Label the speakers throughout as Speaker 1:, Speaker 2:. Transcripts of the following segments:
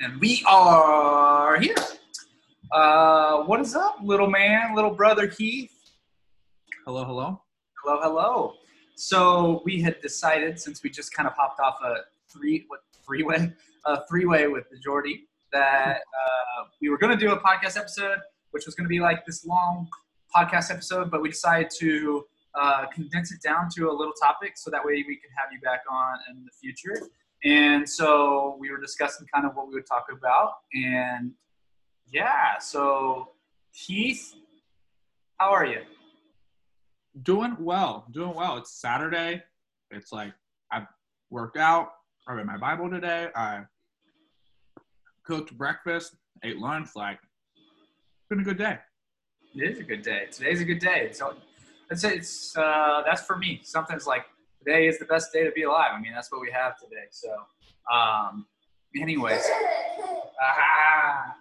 Speaker 1: And we are here. Uh, what is up, little man, little brother Heath?
Speaker 2: Hello, hello.
Speaker 1: Hello, hello. So we had decided, since we just kind of hopped off a three what freeway, a three-way with the Jordy, that uh, we were going to do a podcast episode, which was going to be like this long podcast episode, but we decided to uh, condense it down to a little topic so that way we could have you back on in the future. And so we were discussing kind of what we would talk about. And yeah, so Heath, how are you?
Speaker 2: Doing well, doing well. It's Saturday. It's like I've worked out. I read my Bible today. I cooked breakfast, ate lunch. Like, it's been a good day.
Speaker 1: It is a good day. Today's a good day. So it's it's uh, that's for me. Something's like today is the best day to be alive. I mean, that's what we have today. So, um, anyways, ah,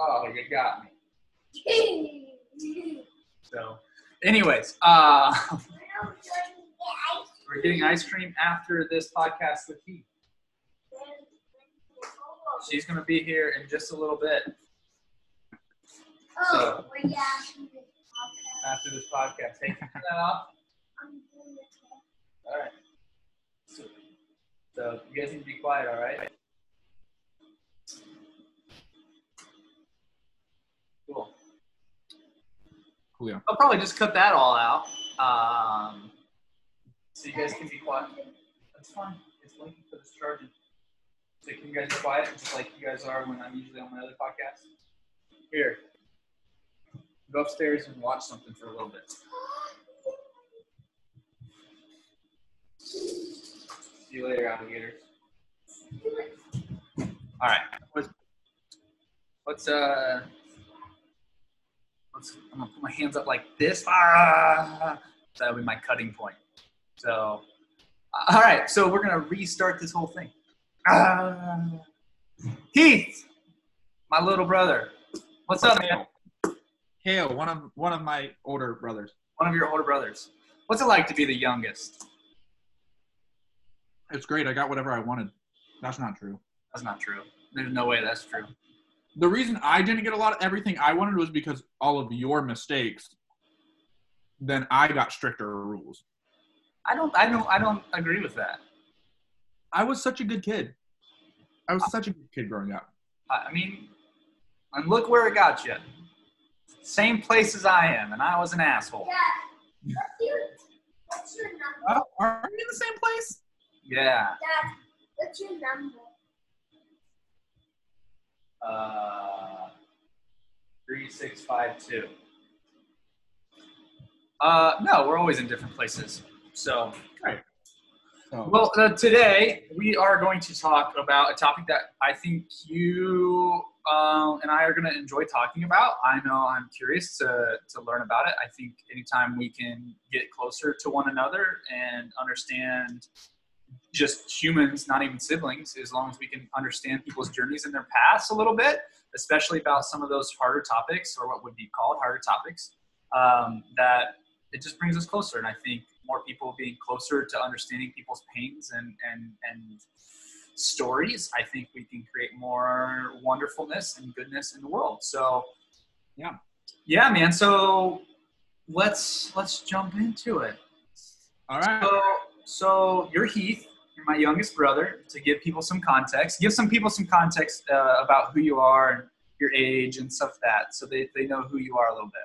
Speaker 1: oh, you got me. So, anyways, uh, we're getting ice cream after this podcast with Heath. She's gonna be here in just a little bit
Speaker 3: Oh, we're yeah.
Speaker 1: after this podcast. Take that off. All right. So, so you guys need to be quiet, all right? Cool.
Speaker 2: Coolio.
Speaker 1: I'll probably just cut that all out. Um, so you guys can be quiet. That's fine. It's linking for this charging. So can you guys be quiet, just like you guys are when I'm usually on my other podcast? Here. Go upstairs and watch something for a little bit. See you later, alligators. All right. Let's, let's uh. Let's. I'm gonna put my hands up like this. Ah, that'll be my cutting point. So, all right. So we're gonna restart this whole thing. Ah. Heath, my little brother. What's up, man?
Speaker 2: Cale, one of one of my older brothers.
Speaker 1: One of your older brothers. What's it like to be the youngest?
Speaker 2: It's great. I got whatever I wanted. That's not true.
Speaker 1: That's not true. There's no way that's true.
Speaker 2: The reason I didn't get a lot of everything I wanted was because all of your mistakes. Then I got stricter rules.
Speaker 1: I don't. I don't. I don't agree with that.
Speaker 2: I was such a good kid. I was such a good kid growing up.
Speaker 1: I I mean, and look where it got you. Same place as I am, and I was an asshole.
Speaker 3: Dad, what's your, what's your number?
Speaker 2: Oh, are we in the same place?
Speaker 1: Yeah.
Speaker 3: Dad, what's your number?
Speaker 1: Uh, three six five two. Uh, no, we're always in different places. So,
Speaker 2: So,
Speaker 1: well, uh, today we are going to talk about a topic that I think you um, and I are going to enjoy talking about. I know I'm curious to, to learn about it. I think anytime we can get closer to one another and understand just humans, not even siblings, as long as we can understand people's journeys and their paths a little bit, especially about some of those harder topics or what would be called harder topics, um, that it just brings us closer. And I think more people being closer to understanding people's pains and, and, and stories, I think we can create more wonderfulness and goodness in the world. So,
Speaker 2: Yeah.
Speaker 1: yeah, man. So let's let's jump into it.
Speaker 2: all right.
Speaker 1: So, so you're Heath. My youngest brother. To give people some context, give some people some context uh, about who you are and your age and stuff like that, so they, they know who you are a little bit.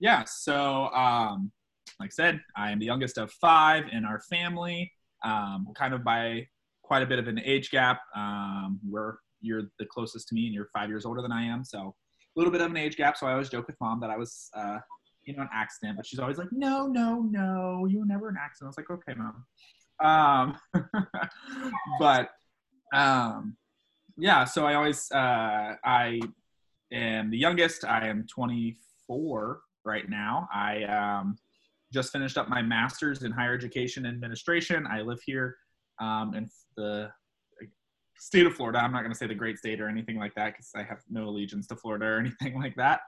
Speaker 2: Yeah, so um, like I said, I am the youngest of five in our family, um, kind of by quite a bit of an age gap. Um, we're you're the closest to me, and you're five years older than I am, so a little bit of an age gap. So I always joke with mom that I was, uh, you know, an accident, but she's always like, "No, no, no, you were never an accident." I was like, "Okay, mom." Um, but um, yeah, so I always uh, I am the youngest. I am 24 right now. I um, just finished up my master's in higher education administration. I live here um, in the state of Florida. I'm not going to say the great state or anything like that because I have no allegiance to Florida or anything like that.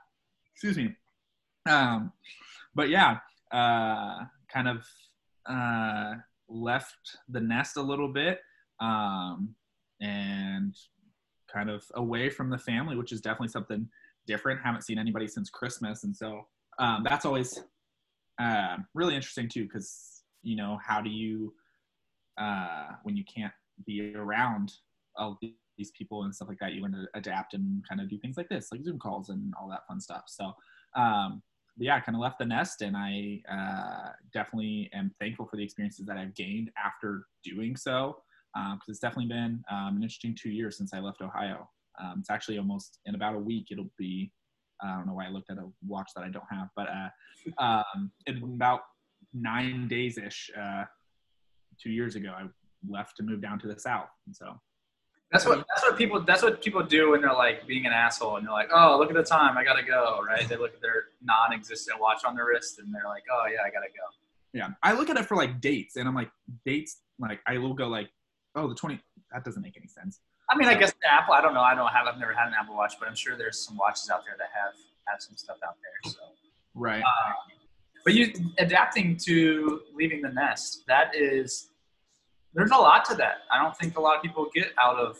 Speaker 2: Excuse me. Um, but yeah, uh, kind of uh, left the nest a little bit. Um, and kind of away from the family, which is definitely something different. Haven't seen anybody since Christmas, and so um, that's always uh, really interesting too. Because you know, how do you uh, when you can't be around all these people and stuff like that, you want to adapt and kind of do things like this, like Zoom calls and all that fun stuff. So, um, yeah, kind of left the nest, and I uh, definitely am thankful for the experiences that I've gained after doing so, because um, it's definitely been um, an interesting two years since I left Ohio. Um, it's actually almost in about a week. It'll be I don't know why I looked at a watch that I don't have, but uh, um, in about nine days ish, uh, two years ago, I left to move down to the south, and so
Speaker 1: that's what that's what people that's what people do when they're like being an asshole and they're like, oh, look at the time, I gotta go, right? They look at their non-existent watch on their wrist and they're like, oh yeah, I gotta go.
Speaker 2: Yeah, I look at it for like dates, and I'm like, dates, like I will go like, oh, the 20. That doesn't make any sense.
Speaker 1: I mean, I guess the Apple. I don't know. I don't have. I've never had an Apple Watch, but I'm sure there's some watches out there that have have some stuff out there. So
Speaker 2: right.
Speaker 1: Uh, but you adapting to leaving the nest. That is there's a lot to that. I don't think a lot of people get out of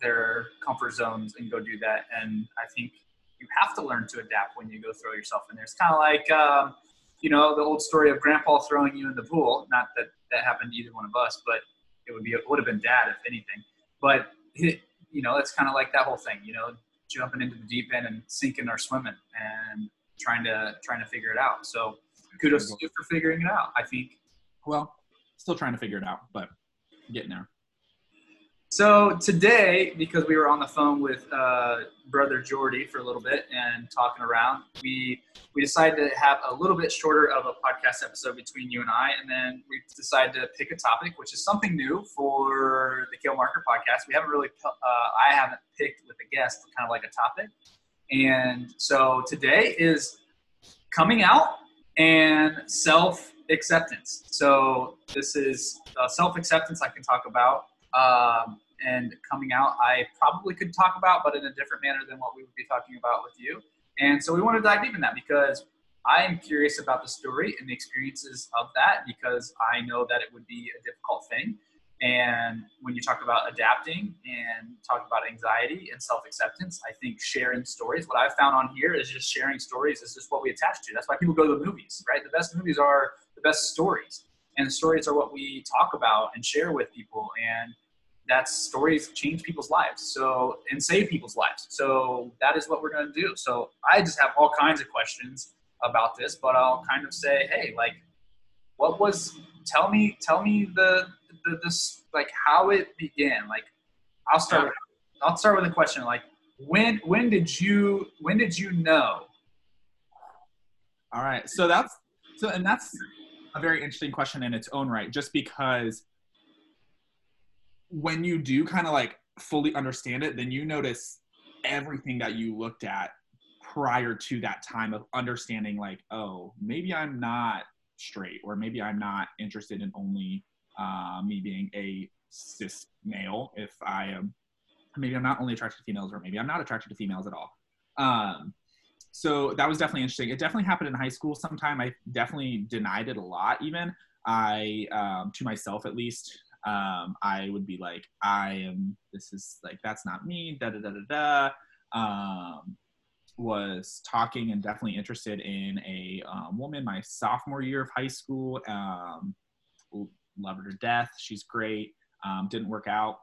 Speaker 1: their comfort zones and go do that. And I think you have to learn to adapt when you go throw yourself in there. It's kind of like, um, you know, the old story of grandpa throwing you in the pool. Not that that happened to either one of us, but it would be, it would have been dad if anything. But, it, you know, it's kind of like that whole thing, you know, jumping into the deep end and sinking or swimming and trying to, trying to figure it out. So kudos to you for figuring it out. I think.
Speaker 2: Well, still trying to figure it out, but getting there.
Speaker 1: So today, because we were on the phone with uh, brother Jordy for a little bit and talking around, we we decided to have a little bit shorter of a podcast episode between you and I, and then we decided to pick a topic, which is something new for the Cale Marker podcast. We haven't really, uh, I haven't picked with a guest kind of like a topic, and so today is coming out and self acceptance. So this is uh, self acceptance I can talk about. Um, and coming out, I probably could talk about, but in a different manner than what we would be talking about with you. And so we want to dive deep in that because I am curious about the story and the experiences of that because I know that it would be a difficult thing. And when you talk about adapting and talk about anxiety and self acceptance, I think sharing stories, what I've found on here is just sharing stories is just what we attach to. That's why people go to the movies, right? The best movies are the best stories. And stories are what we talk about and share with people. And that stories change people's lives. So, and save people's lives. So that is what we're going to do. So I just have all kinds of questions about this, but I'll kind of say, hey, like, what was, tell me, tell me the, the this, like how it began. Like, I'll start, I'll start with a question. Like, when, when did you, when did you know?
Speaker 2: All right. So that's, so, and that's a very interesting question in its own right, just because when you do kind of like fully understand it, then you notice everything that you looked at prior to that time of understanding, like, oh, maybe I'm not straight, or maybe I'm not interested in only uh, me being a cis male. If I am, maybe I'm not only attracted to females, or maybe I'm not attracted to females at all. Um, so that was definitely interesting. It definitely happened in high school sometime. I definitely denied it a lot, even I, um, to myself at least. Um, I would be like, I am, this is like, that's not me, da da da da da. Um, was talking and definitely interested in a um, woman my sophomore year of high school. Um, loved her to death. She's great. Um, didn't work out.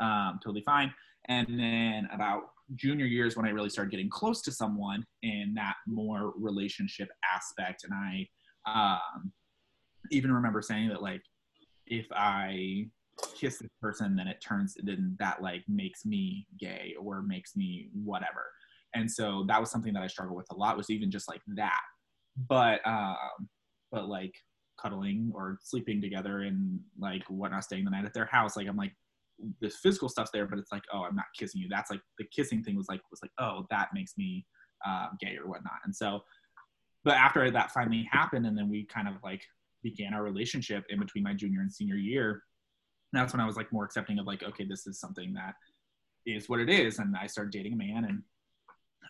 Speaker 2: Um, totally fine. And then about junior years when I really started getting close to someone in that more relationship aspect. And I um, even remember saying that like if I kiss this person, then it turns then that like makes me gay or makes me whatever. And so that was something that I struggled with a lot was even just like that. But um, but like cuddling or sleeping together and like whatnot, staying the night at their house. Like I'm like, the physical stuff's there, but it's like, oh, I'm not kissing you. That's like the kissing thing was like was like, oh, that makes me uh, gay or whatnot. And so, but after that finally happened, and then we kind of like began our relationship in between my junior and senior year. That's when I was like more accepting of like, okay, this is something that is what it is, and I started dating a man, and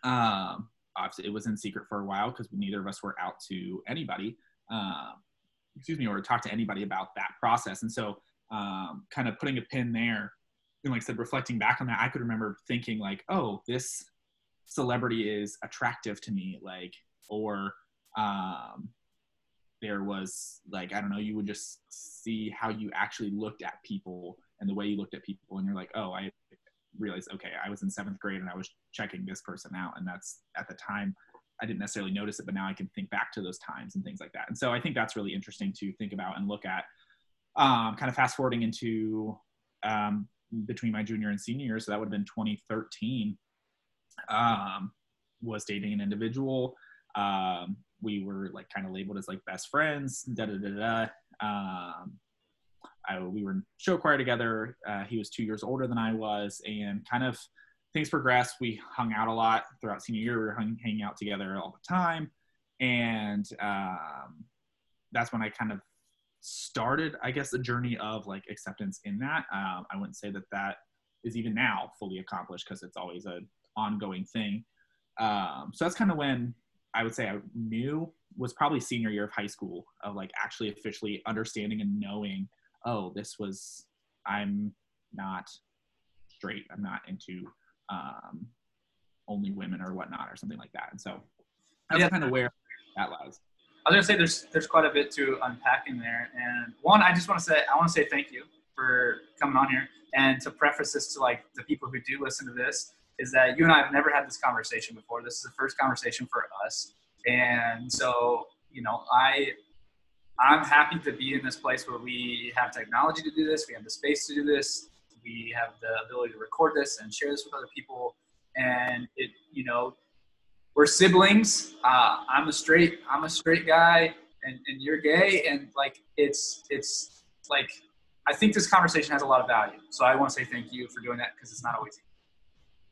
Speaker 2: um, obviously it was in secret for a while because neither of us were out to anybody. Um, excuse me, or talk to anybody about that process. And so um, kind of putting a pin there and like I said, reflecting back on that, I could remember thinking like, oh, this celebrity is attractive to me, like, or um, there was like, I don't know, you would just see how you actually looked at people and the way you looked at people, and you're like, oh, I realized, okay, I was in seventh grade and I was checking this person out, and that's at the time. I didn't necessarily notice it, but now I can think back to those times and things like that. And so I think that's really interesting to think about and look at. Um, kind of fast forwarding into um, between my junior and senior year, so that would have been 2013. Um, was dating an individual. Um, we were like kind of labeled as like best friends. Da da da da. Um, I, we were in show choir together. Uh, he was two years older than I was, and kind of things progressed. We hung out a lot throughout senior year. We were hung, hanging out together all the time, and um, that's when I kind of started, I guess, the journey of like acceptance in that. Um, I wouldn't say that that is even now fully accomplished because it's always an ongoing thing. Um, so that's kind of when I would say I knew was probably senior year of high school of like actually officially understanding and knowing, oh, this was, I'm not straight. I'm not into um, only women or whatnot or something like that. And so that's
Speaker 1: Yeah.
Speaker 2: kind of where that lies.
Speaker 1: I was gonna say there's there's quite a bit to unpack in there, and one I just want to say I want to say thank you for coming on here, and to preface this to like the people who do listen to this is that you and I have never had this conversation before. This is the first conversation for us, and so you know I I'm happy to be in this place where we have technology to do this, we have the space to do this, we have the ability to record this and share this with other people, and it you know we're siblings. Uh, I'm a straight, I'm a straight guy, and, and you're gay, and like it's it's like I think this conversation has a lot of value. So I want to say thank you for doing that because it's not always easy.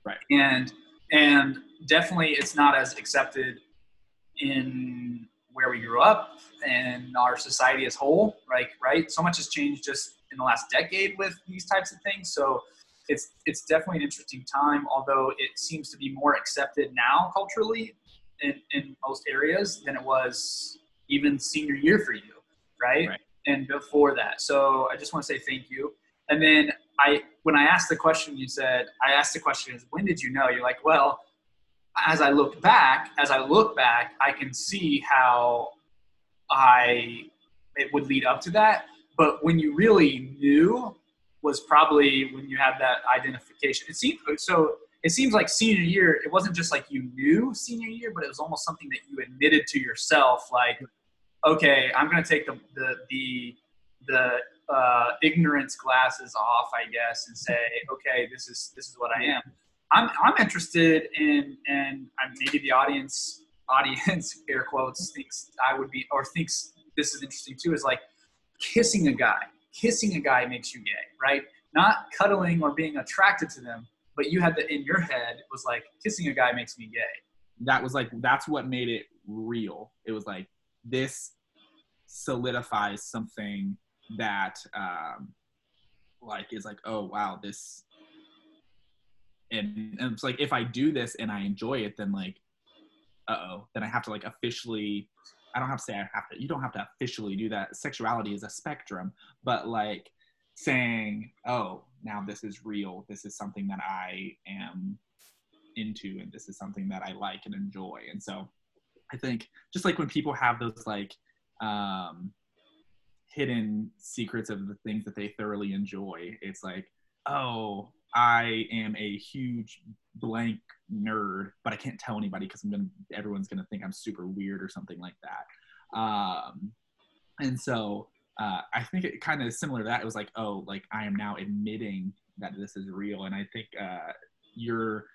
Speaker 2: Right.
Speaker 1: And and definitely it's not as accepted in where we grew up and our society as whole. Right. Right. So much has changed just in the last decade with these types of things. So it's it's definitely an interesting time, although it seems to be more accepted now culturally in, in most areas than it was even senior year for you, right?
Speaker 2: Right.
Speaker 1: And before that. So I just want to say thank you. And then I when I asked the question, you said I asked the question is when did you know? You're like, well, as I look back, as I look back, I can see how I it would lead up to that. But when you really knew was probably when you had that identification. It seemed so. It seems like senior year. It wasn't just like you knew senior year, but it was almost something that you admitted to yourself. Like, okay, I'm going to take the the the the uh, ignorance glasses off, I guess, and say, okay, this is this is what I am. I'm I'm interested in, and maybe the audience audience air quotes thinks I would be or thinks this is interesting too. Is like kissing a guy kissing a guy makes you gay, right? Not cuddling or being attracted to them, but you had that in your head was like kissing a guy makes me gay.
Speaker 2: that was like that's what made it real it was like this solidifies something that um like is like oh wow this and, and it's like if i do this and i enjoy it then like uh-oh then i have to like officially i don't have to say i have to you don't have to officially do that sexuality is a spectrum but like saying oh now this is real this is something that i am into and this is something that I like and enjoy. And so I think just like when people have those like um hidden secrets of the things that they thoroughly enjoy, it's like, oh, I am a huge blank nerd, but I can't tell anybody because I'm gonna everyone's gonna think I'm super weird or something like that. Um and so uh, I think it kind of similar to that. It was like, oh, like I am now admitting that this is real, and I think uh, your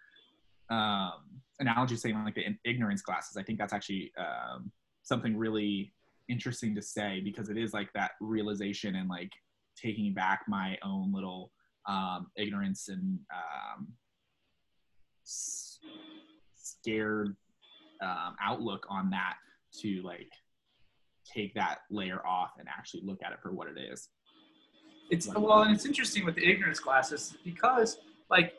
Speaker 2: um, analogy saying like the ignorance glasses i think that's actually um, something really interesting to say because it is like that realization and like taking back my own little um, ignorance and um, s- scared um, outlook on that to like take that layer off and actually look at it for what it is.
Speaker 1: It's well, and it's interesting with the ignorance glasses because, like,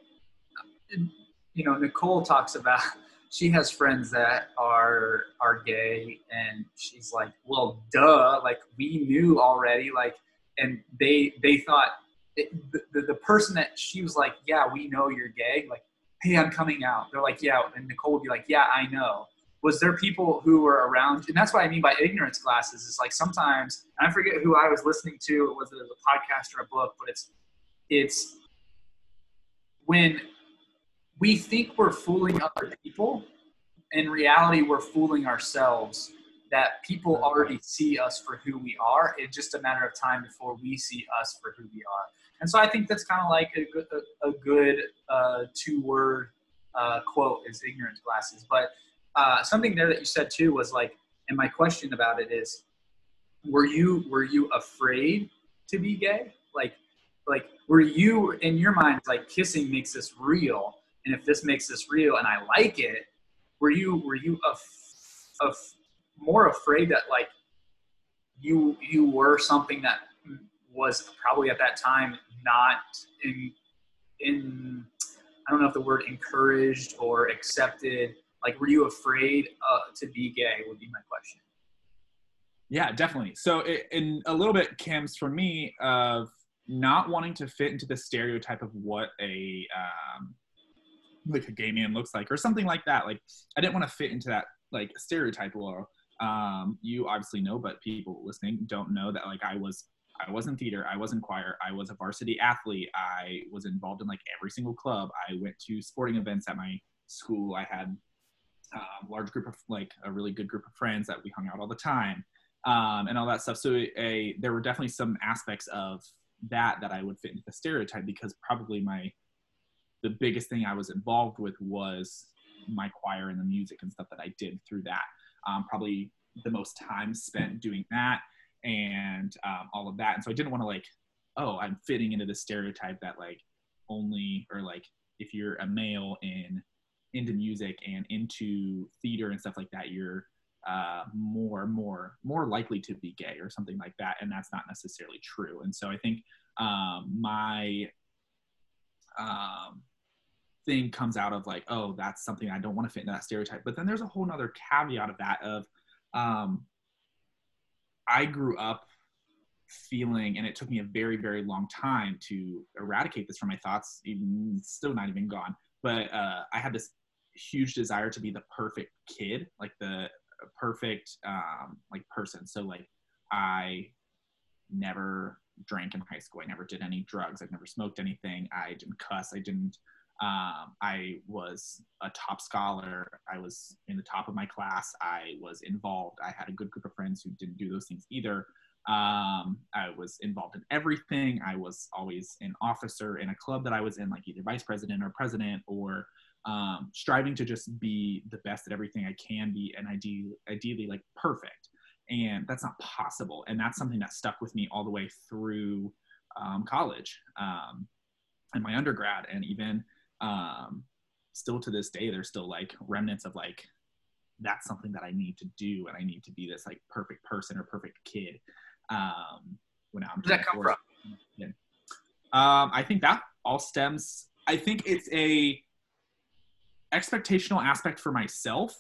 Speaker 1: you know, Nicole talks about she has friends that are are gay, and she's like, well, duh, like we knew already, like, and they they thought the, the person that she was like, yeah, we know you're gay. Like, hey, I'm coming out. They're like, yeah, and Nicole would be like, yeah, I know. Was there people who were around, and that's what I mean by ignorance glasses. Is like sometimes, I forget who I was listening to, it was a podcast or a book, but it's it's when we think we're fooling other people in reality we're fooling ourselves that people already see us for who we are it's just a matter of time before we see us for who we are and so i think that's kind of like a good, a, a good uh, two word uh, quote is ignorance glasses. But uh, something there that you said too was like and my question about it is were you were you afraid to be gay? Like like were you in your mind like kissing makes this real? And if this makes this real and i like it were you were you af- af- more afraid that like you you were something that was probably at that time not in in i don't know if the word encouraged or accepted like were you afraid uh, to be gay would be my question.
Speaker 2: Yeah definitely. So it, in a little bit comes for me of not wanting to fit into the stereotype of what a um, like a gay man looks like or something like that like i didn't want to fit into that like stereotype or um, you obviously know but people listening don't know that like i was i was in theater i was in choir i was a varsity athlete i was involved in like every single club. I went to sporting events at my school i had a large group of like a really good group of friends that we hung out all the time um, and all that stuff. So a, there were definitely some aspects of that that i would fit into the stereotype because probably my the biggest thing I was involved with was my choir and the music and stuff that I did through that. Um, probably the most time spent doing that and um, all of that. And so I didn't want to like, oh, I'm fitting into the stereotype that like only or like if you're a male in into music and into theater and stuff like that, you're uh, more more more likely to be gay or something like that, and that's not necessarily true. And so I think um, my um, thing comes out of like, oh, that's something I don't want to fit into that stereotype. But then there's a whole nother caveat of that of um, I grew up feeling, and it took me a very, very long time to eradicate this from my thoughts, even still not even gone. But uh, I had this huge desire to be the perfect kid, like the perfect um, like person. So like I never drank in high school. I never did any drugs. I've never smoked anything. I didn't cuss. I didn't um, I was a top scholar. I was in the top of my class. I was involved. I had a good group of friends who didn't do those things either. Um, I was involved in everything. I was always an officer in a club that I was in, like either vice president or president, or um, striving to just be the best at everything I can be, and ideally, ideally like perfect. And that's not possible. And that's something that stuck with me all the way through um, college um, and my undergrad, and even um, still to this day, there's still like remnants of like, that's something that I need to do, and I need to be this like perfect person or perfect kid. Um, when I'm
Speaker 1: Where does that come from?
Speaker 2: Um, I think that all stems. I think it's a expectational aspect for myself,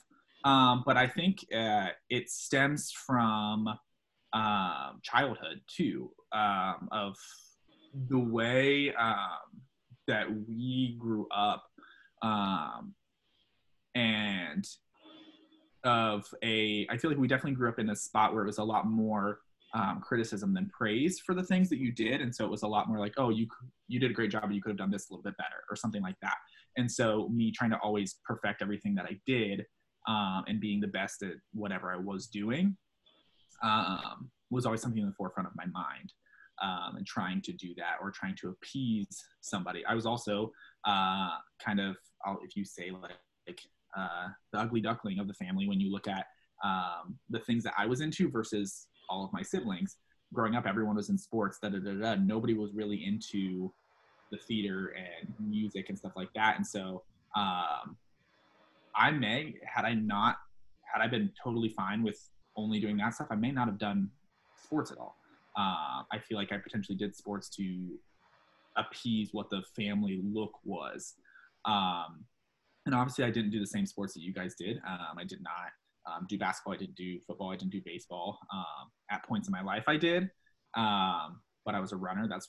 Speaker 2: um, but I think uh, it stems from um, childhood too, um, of the way um, that we grew up um, and of a i feel like we definitely grew up in a spot where it was a lot more um, criticism than praise for the things that you did. And so it was a lot more like oh you you did a great job but you could have done this a little bit better or something like that. And so me trying to always perfect everything that i did um, and being the best at whatever i was doing um, was always something in the forefront of my mind um, and trying to do that or trying to appease somebody. I was also uh, kind of, if you say like, like uh, the ugly duckling of the family, when you look at um, the things that I was into versus all of my siblings. Growing up, everyone was in sports. Da da da da. Nobody was really into the theater and music and stuff like that. And so um, I may, had I not, had I been totally fine with only doing that stuff, I may not have done sports at all. Uh, I feel like I potentially did sports to appease what the family look was. Um, and obviously, I didn't do the same sports that you guys did. Um, I did not um, do basketball. I didn't do football. I didn't do baseball. Um, at points in my life, I did. Um, but I was a runner. That's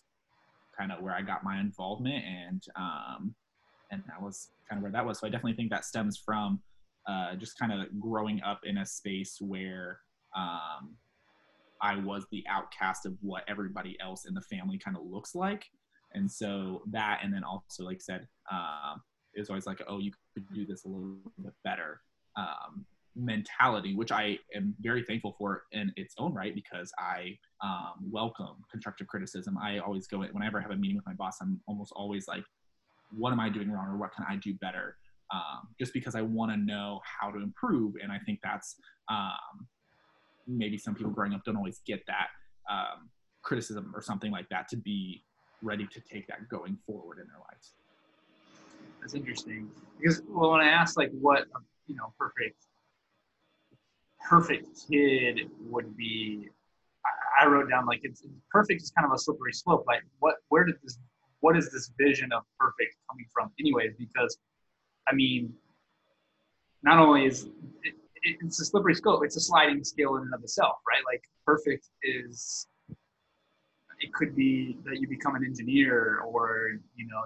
Speaker 2: kind of where I got my involvement, and um, and that was kind of where that was. So I definitely think that stems from uh, just kind of growing up in a space where I was the outcast of what everybody else in the family kind of looks like. And so that, and then also, like I said, um, it was always like, oh, you could do this a little bit better um, mentality, which I am very thankful for in its own right because I um, welcome constructive criticism. I always go whenever I have a meeting with my boss, I'm almost always like, what am I doing wrong or what can I do better? Um, just because I want to know how to improve. And I think that's um, maybe some people growing up don't always get that um, criticism or something like that to be ready to take that going forward in their lives.
Speaker 1: That's interesting because well, when I asked like what you know perfect perfect kid would be, I, I wrote down like it's perfect is kind of a slippery slope. Like what where did this what is this vision of perfect coming from anyways? Because I mean, not only is it, it's a slippery slope, it's a sliding scale in and of itself, right? Like perfect is it could be that you become an engineer or you know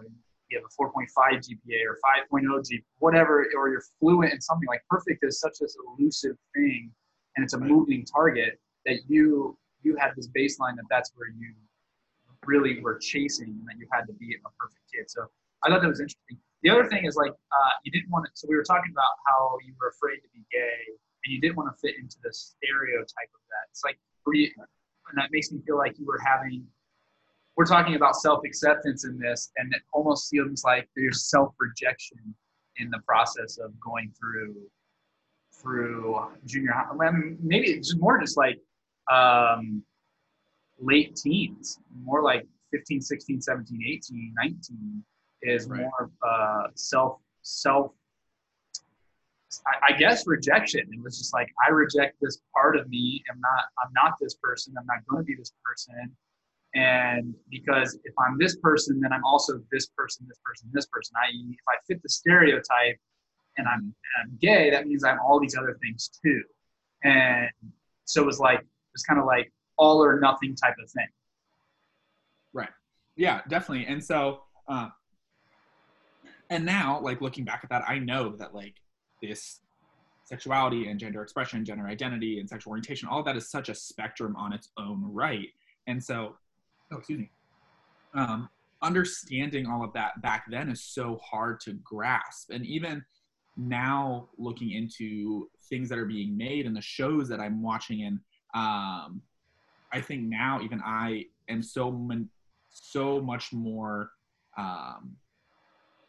Speaker 1: you have a 4.5 GPA or 5.0 GPA, whatever, or you're fluent in something like perfect is such this elusive thing and it's a moving target that you you had this baseline that that's where you really were chasing and that you had to be a perfect kid. So I thought that was interesting. The other thing is like uh, you didn't want to. So we were talking about how you were afraid to be gay and you didn't want to fit into the stereotype of that. It's like, you, and that makes me feel like you were having we're talking about self-acceptance in this and it almost seems like there's self-rejection in the process of going through through junior high maybe it's more just like um, late teens more like 15 16 17 18 19 is
Speaker 2: Right.
Speaker 1: more uh, self self I, I guess rejection it was just like i reject this part of me i'm not i'm not this person i'm not going to be this person and because if I'm this person, then I'm also this person, this person, this person. I.e., if I fit the stereotype and I'm, and I'm gay, that means I'm all these other things too. And so it was like, it was kind of like all or nothing type of thing. Right.
Speaker 2: Yeah, definitely. And so, uh, and now, like looking back at that, I know that like this sexuality and gender expression, gender identity, and sexual orientation, all that is such a spectrum on its own right. And so, oh, excuse me, um, understanding all of that back then is so hard to grasp. And even now, looking into things that are being made and the shows that I'm watching, and um, I think now even I am so mon- so much more um,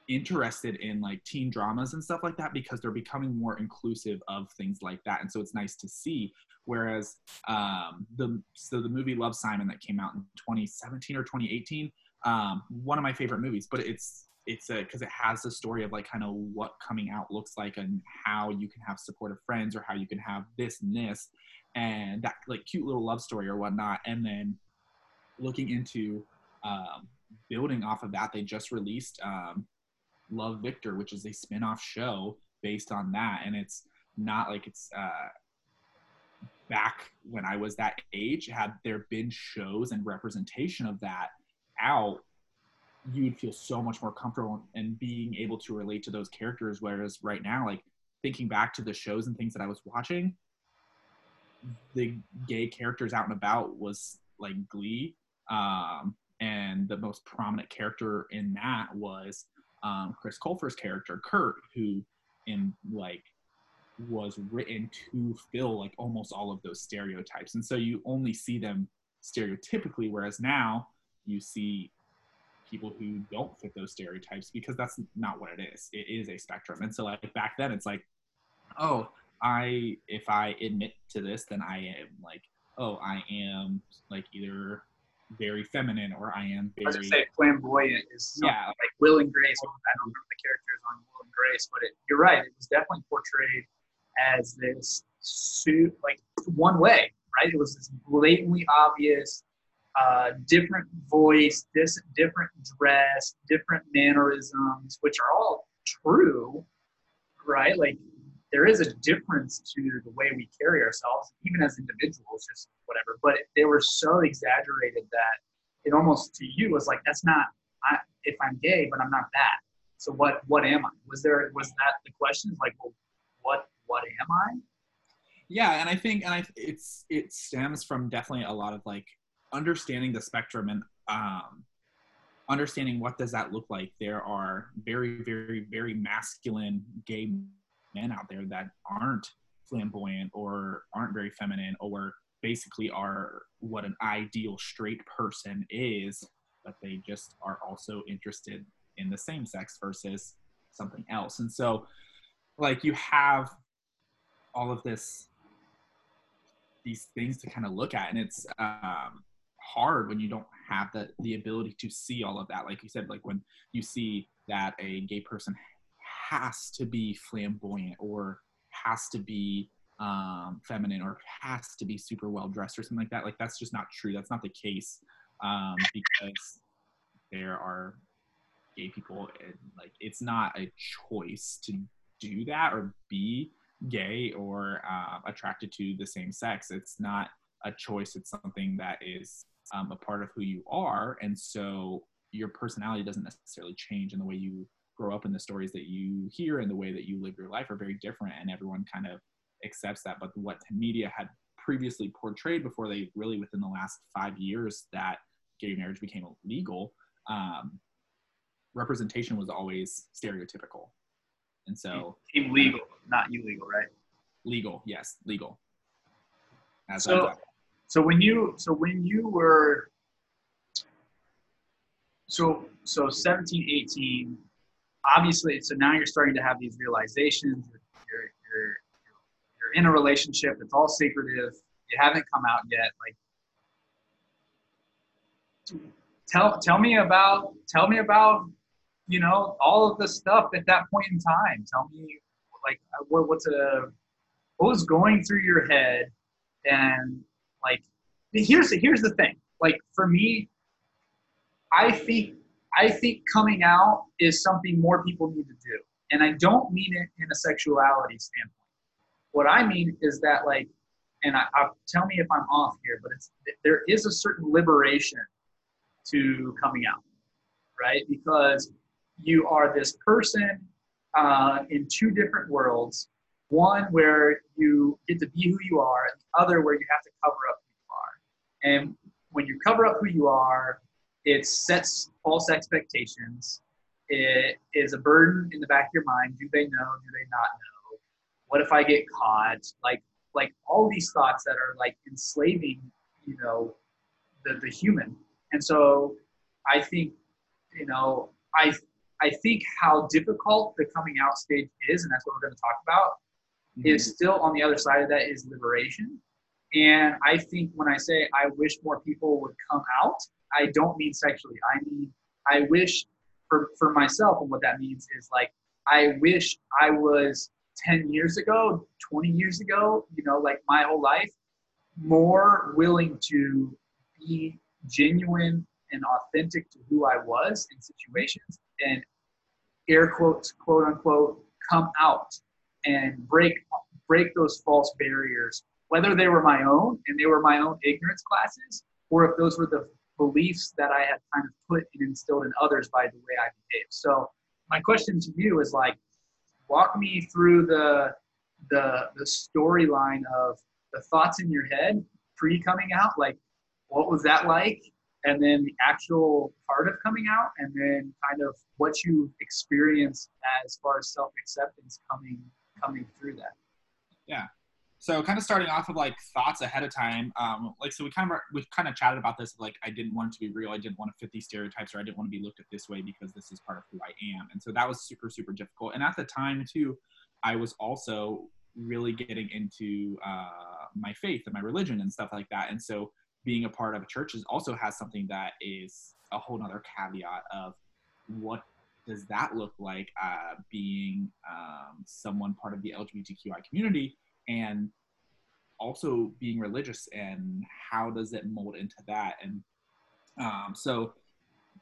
Speaker 2: interested in like teen dramas and stuff like that because they're becoming more inclusive of things like that and so it's nice to see. Whereas um, the so the movie love simon that came out in 2017 or 2018 um, one of my favorite movies but it's it's because it has the story of like kind of what coming out looks like and how you can have supportive friends or how you can have this and this and that like cute little love story or whatnot. And then looking into um, building off of that they just released um, love victor which is a spin-off show based on that. And it's not like it's uh, back when i was that age had there been shows and representation of that out you'd feel so much more comfortable in being able to relate to those characters. Whereas right now like thinking back to the shows and things that i was watching the gay characters out and about was like glee. Um, and the most prominent character in that was um, chris colfer's character kurt who in like was written to fill like almost all of those stereotypes. And so you only see them stereotypically whereas now you see people who don't fit those stereotypes because that's not what it is. It is a spectrum. And so like back then it's like oh i if i admit to this then i am like oh i am like either very feminine or i am
Speaker 1: I was gonna say flamboyant is
Speaker 2: yeah
Speaker 1: like Will and Grace. I don't remember the characters on Will and Grace, but it, you're right. It was definitely portrayed as this suit, like one way, right? It was this blatantly obvious, uh, different voice, this different dress, different mannerisms, which are all true, right? Like there is a difference to the way we carry ourselves, even as individuals, just whatever. But they were so exaggerated that it almost to you was like that's not I, if I'm gay, but I'm not that. So what what am I? Was there was that the question? Like, well, what what am I?
Speaker 2: yeah and i think and i it's it stems from definitely a lot of like understanding the spectrum and um understanding what does that look like there are very very very masculine gay men out there that aren't flamboyant or aren't very feminine or basically are what an ideal straight person is but they just are also interested in the same sex versus something else. And so like you have all of this these things to kind of look at and it's um, hard when you don't have the the ability to see all of that. Like you said like when you see that a gay person has to be flamboyant or has to be um, feminine or has to be super well dressed or something like that like that's just not true that's not the case um, because there are gay people and like it's not a choice to do that or be gay or uh, attracted to the same sex. It's not a choice. It's something that is um, a part of who you are, and so your personality doesn't necessarily change, and the way you grow up and the stories that you hear and the way that you live your life are very different, and everyone kind of accepts that. But what media had previously portrayed before they really within the last five years that gay marriage became legal um, representation was always stereotypical and so
Speaker 1: Team legal, not illegal, right?
Speaker 2: legal, yes, legal. As
Speaker 1: So- So when you so when you were so so 17, 18, obviously so now you're starting to have these realizations. You're you're you're, you're in a relationship. It's all secretive. You haven't come out yet. Like tell tell me about tell me about you know all of the stuff at that point in time. Tell me like what what's a what was going through your head and like here's here's the thing like for me i think i think coming out is something more people need to do. And i don't mean it in a sexuality standpoint. What i mean is that like and I, I tell me if i'm off here but it's there is a certain liberation to coming out right? Because you are this person uh, in two different worlds. One where you get to be who you are, and the other where you have to cover up who you are. And when you cover up who you are, it sets false expectations. It is a burden in the back of your mind. Do they know? Do they not know? What if I get caught? Like, like all these thoughts that are like enslaving, you know, the, the human. And so I think, you know, I I think how difficult the coming out stage is, and that's what we're going to talk about, mm-hmm. is still on the other side of that is liberation. And I think when I say I wish more people would come out, I don't mean sexually. I mean I wish for for myself, and what that means is like I wish I was 10 years ago, 20 years ago, you know, like my whole life, more willing to be genuine and authentic to who I was in situations and air quotes, quote unquote, come out and break break those false barriers, whether they were my own and they were my own ignorance glasses, or if those were the beliefs that I had kind of put and instilled in others by the way I behaved. So my question to you is like, walk me through the the the storyline of the thoughts in your head pre coming out, like what was that like? And then the actual part of coming out, and then kind of what you experienced as far as self acceptance coming coming through that.
Speaker 2: So kind of starting off of like thoughts ahead of time um, like so we kind of we kind of chatted about this like i didn't want to be real i didn't want to fit these stereotypes or i didn't want to be looked at this way because this is part of who i am and so that was super super difficult and at the time too i was also really getting into uh, my faith and my religion and stuff like that and so being a part of a church is also has something that is a whole nother caveat of what does that look like uh, being um, someone part of the lgbtqi community and also being religious and how does it mold into that and um, so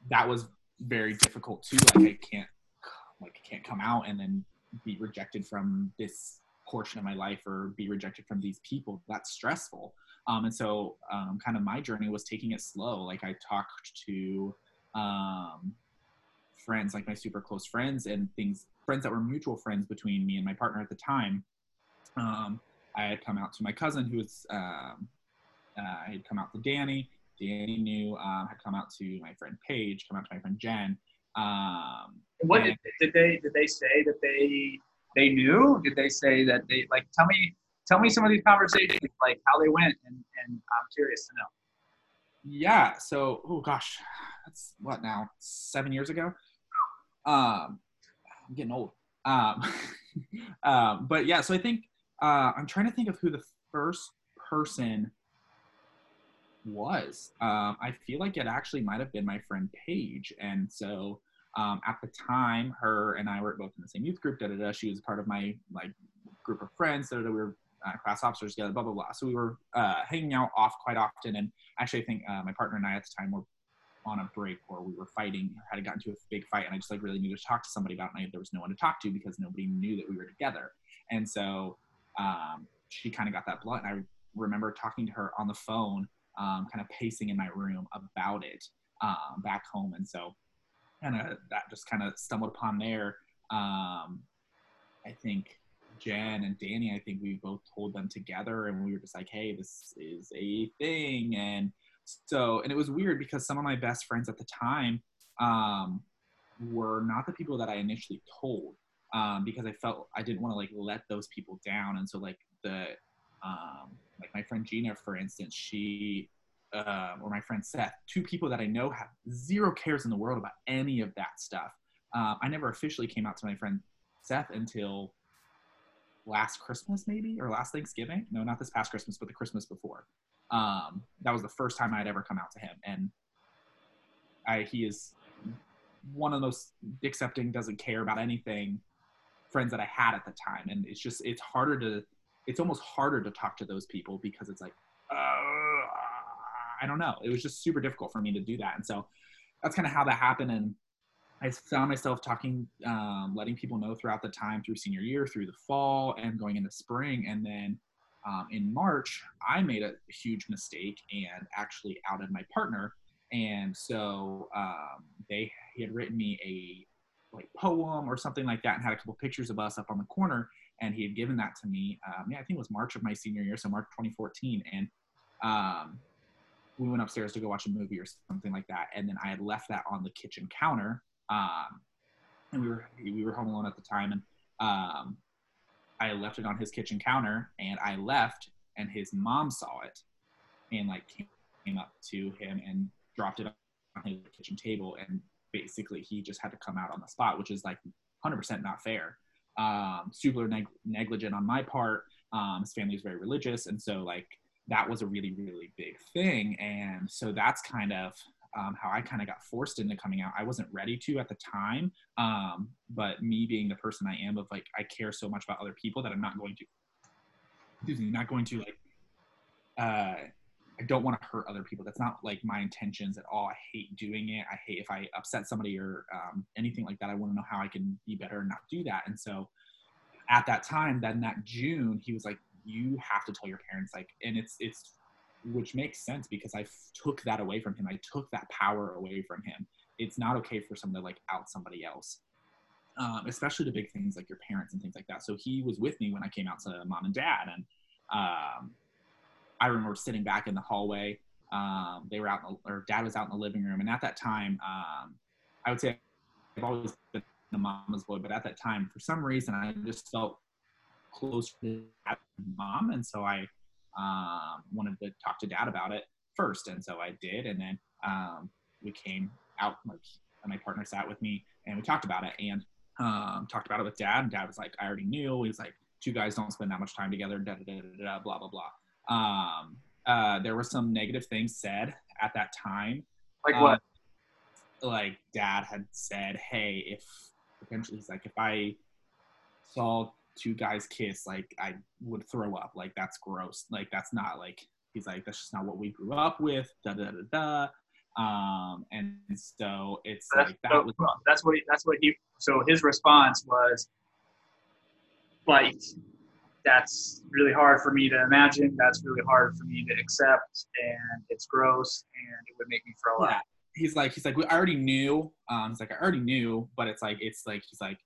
Speaker 2: that was very difficult too like i can't like I can't come out and then be rejected from this portion of my life or be rejected from these people that's stressful Um, and so, um, kind of my journey was taking it slow. Like I talked to um, friends, like my super close friends, and things, friends that were mutual friends between me and my partner at the time. Um, I had come out to my cousin, who was, um, uh, I had come out to Danny. Danny knew, um, had come out to my friend Paige, come out to my friend Jen. Um,
Speaker 1: What
Speaker 2: and-
Speaker 1: did, did they did they say that they they knew? Did they say that they like tell me tell me some of these conversations like how they went and and I'm curious to know.
Speaker 2: yeah so oh gosh that's what now seven years ago um i'm getting old um, um but yeah so i think uh i'm trying to think of who the first person was. Um i feel like it actually might have been my friend paige. And so um at the time her and i were both in the same youth group da da da. She was part of my like group of friends so that we were uh, class officers together blah blah blah. So we were uh hanging out off quite often. And actually i think uh, my partner and i at the time were on a break or we were fighting had gotten into a big fight. And i just like really needed to talk to somebody about it. And I, there was no one to talk to because nobody knew that we were together. And so um, she kind of got that blunt and i remember talking to her on the phone um, kind of pacing in my room about it um, back home and so kind of that just kind of stumbled upon there. Um, i think jen and danny i think we both told them together and we were just like hey this is a thing and so and it was weird because some of my best friends at the time um, were not the people that i initially told um, because i felt i didn't want to like let those people down. And so like the um, like my friend gina for instance she uh, or my friend seth two people that i know have zero cares in the world about any of that stuff. Um, i never officially came out to my friend seth until last christmas maybe or last thanksgiving. No not this past christmas but the christmas before. Um, that was the first time I'd ever come out to him, and I, he is one of those accepting, doesn't care about anything friends that I had at the time, and it's just it's harder to, it's almost harder to talk to those people because it's like, uh, I don't know, it was just super difficult for me to do that, and so that's kind of how that happened, and I found myself talking, um, letting people know throughout the time through senior year, through the fall, and going into spring, and then um, in March, I made a huge mistake and actually outed my partner. And so um, they he had written me a like poem or something like that, and had a couple pictures of us up on the corner. And he had given that to me. Um, yeah, I think it was March of my senior year, so March 2014. And um, we went upstairs to go watch a movie or something like that. And then I had left that on the kitchen counter. Um, and we were we were home alone at the time, and um, I left it on his kitchen counter and I left and his mom saw it and like came up to him and dropped it on his kitchen table and basically he just had to come out on the spot which is like 100% not fair. Um, super neg- negligent on my part. Um, his family is very religious and so like that was a really really big thing. And so that's kind of um, how I kind of got forced into coming out. I wasn't ready to at the time, um, but me being the person I am, of like I care so much about other people that I'm not going to, excuse me, not going to like, uh, I don't want to hurt other people. That's not like my intentions at all. I hate doing it. I hate if I upset somebody or um, anything like that. I want to know how I can be better and not do that. And so, at that time, then that June, he was like, "You have to tell your parents." Like, and it's it's which makes sense because I f- took that away from him. I took that power away from him. It's not okay for someone to like out somebody else, um, especially the big things like your parents and things like that. So he was with me when I came out to mom and dad, and um, I remember sitting back in the hallway. Um, they were out, in the, or dad was out in the living room, and at that time, um, I would say I've always been a mama's boy, but at that time, for some reason, I just felt close to mom, and so I um, wanted to talk to dad about it first. And so I did. And then um, we came out, like, and my partner sat with me and we talked about it and um, talked about it with dad. And dad was like, I already knew. He was like, two guys don't spend that much time together, da da da da, da blah, blah, blah. Um, uh, there were some negative things said at that time.
Speaker 1: Like
Speaker 2: Um,
Speaker 1: what?
Speaker 2: Like dad had said, hey, if potentially, he's like, if I saw two guys kiss, like I would throw up. Like that's gross. Like that's not like he's like that's just not what we grew up with. Da da da da. Um, and so it's
Speaker 1: That's,
Speaker 2: like that
Speaker 1: so,
Speaker 2: was
Speaker 1: that's what he, that's what he. So his response was like, that's really hard for me to imagine. That's really hard for me to accept, and it's gross, and it would make me throw
Speaker 2: Yeah.
Speaker 1: up.
Speaker 2: He's like, he's like, I already knew. Um, he's like, I already knew, but it's like, it's like, he's like,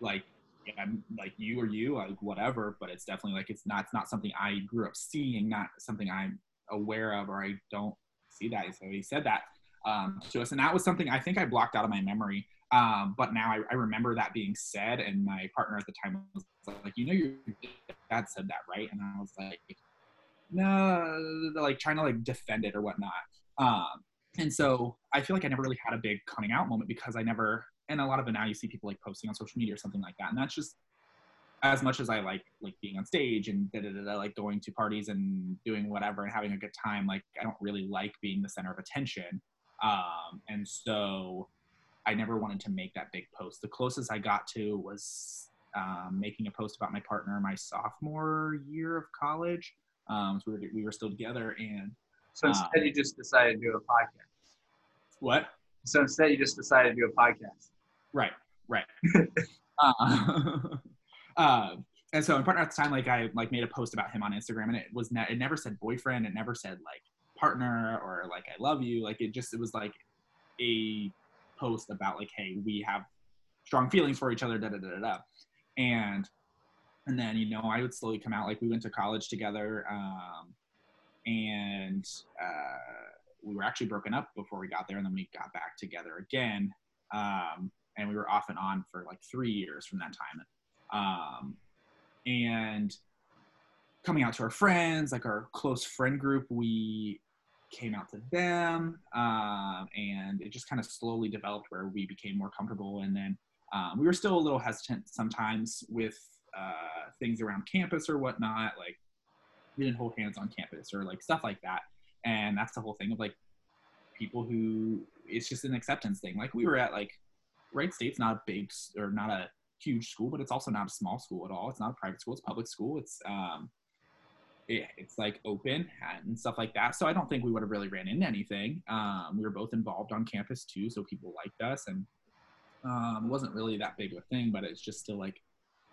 Speaker 2: like, yeah, I'm like you or you, like whatever. But it's definitely like, it's not, it's not something I grew up seeing, not something I'm aware of, or I don't see that. So he said that um, to us, and that was something I think I blocked out of my memory. Um, but now I, I remember that being said, and my partner at the time was like, you know, your dad said that, right? And I was like, no, like trying to like defend it or whatnot. Um, and so I feel like I never really had a big coming out moment because I never, and a lot of it now you see people like posting on social media or something like that. And that's just as much as I like like being on stage and da, da, da, like going to parties and doing whatever and having a good time. Like I don't really like being the center of attention. Um, and so I never wanted to make that big post. The closest I got to was um, making a post about my partner my sophomore year of college. Um, so we were, we were still together and
Speaker 1: So instead, you just decided to do a podcast.
Speaker 2: what?
Speaker 1: So instead, you just decided to do a podcast.
Speaker 2: Right, right. uh, uh, and so my partner at the time, like I like made a post about him on Instagram, and it was ne- it never said boyfriend, it never said like partner or like I love you. Like it just it was like a post about like hey we have strong feelings for each other, da da da da da, and and then you know I would slowly come out like we went to college together, um, and uh, we were actually broken up before we got there, and then we got back together again. Um, and we were off and on for like three years from that time. Um, and coming out to our friends, like our close friend group, we came out to them, um, and it just kind of slowly developed where we became more comfortable. And then um, we were still a little hesitant sometimes with uh, things around campus or whatnot, like we didn't hold hands on campus or like stuff like that. And that's the whole thing of like people who it's just an acceptance thing. Like we were at like Wright State's not a big or not a huge school, but it's also not a small school at all. It's not a private school. It's public school. It's um, it, it's like open and stuff like that. So I don't think we would have really ran into anything. Um, we were both involved on campus too, so people liked us, and um, it wasn't really that big of a thing. But it's just still like,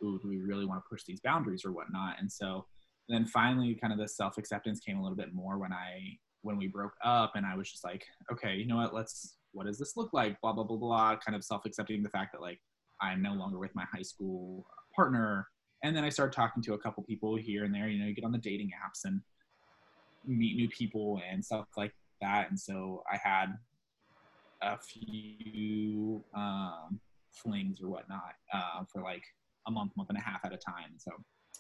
Speaker 2: ooh, do we really want to push these boundaries or whatnot? And so then finally, kind of the self acceptance came a little bit more when I when we broke up, and I was just like, okay, you know what? Let's what does this look like? Blah blah blah blah. Kind of self accepting the fact that like I'm no longer with my high school partner. And then I started talking to a couple people here and there. You know, you get on the dating apps and meet new people and stuff like that. And so I had a few um, flings or whatnot uh, for like a month, month and a half at a time. So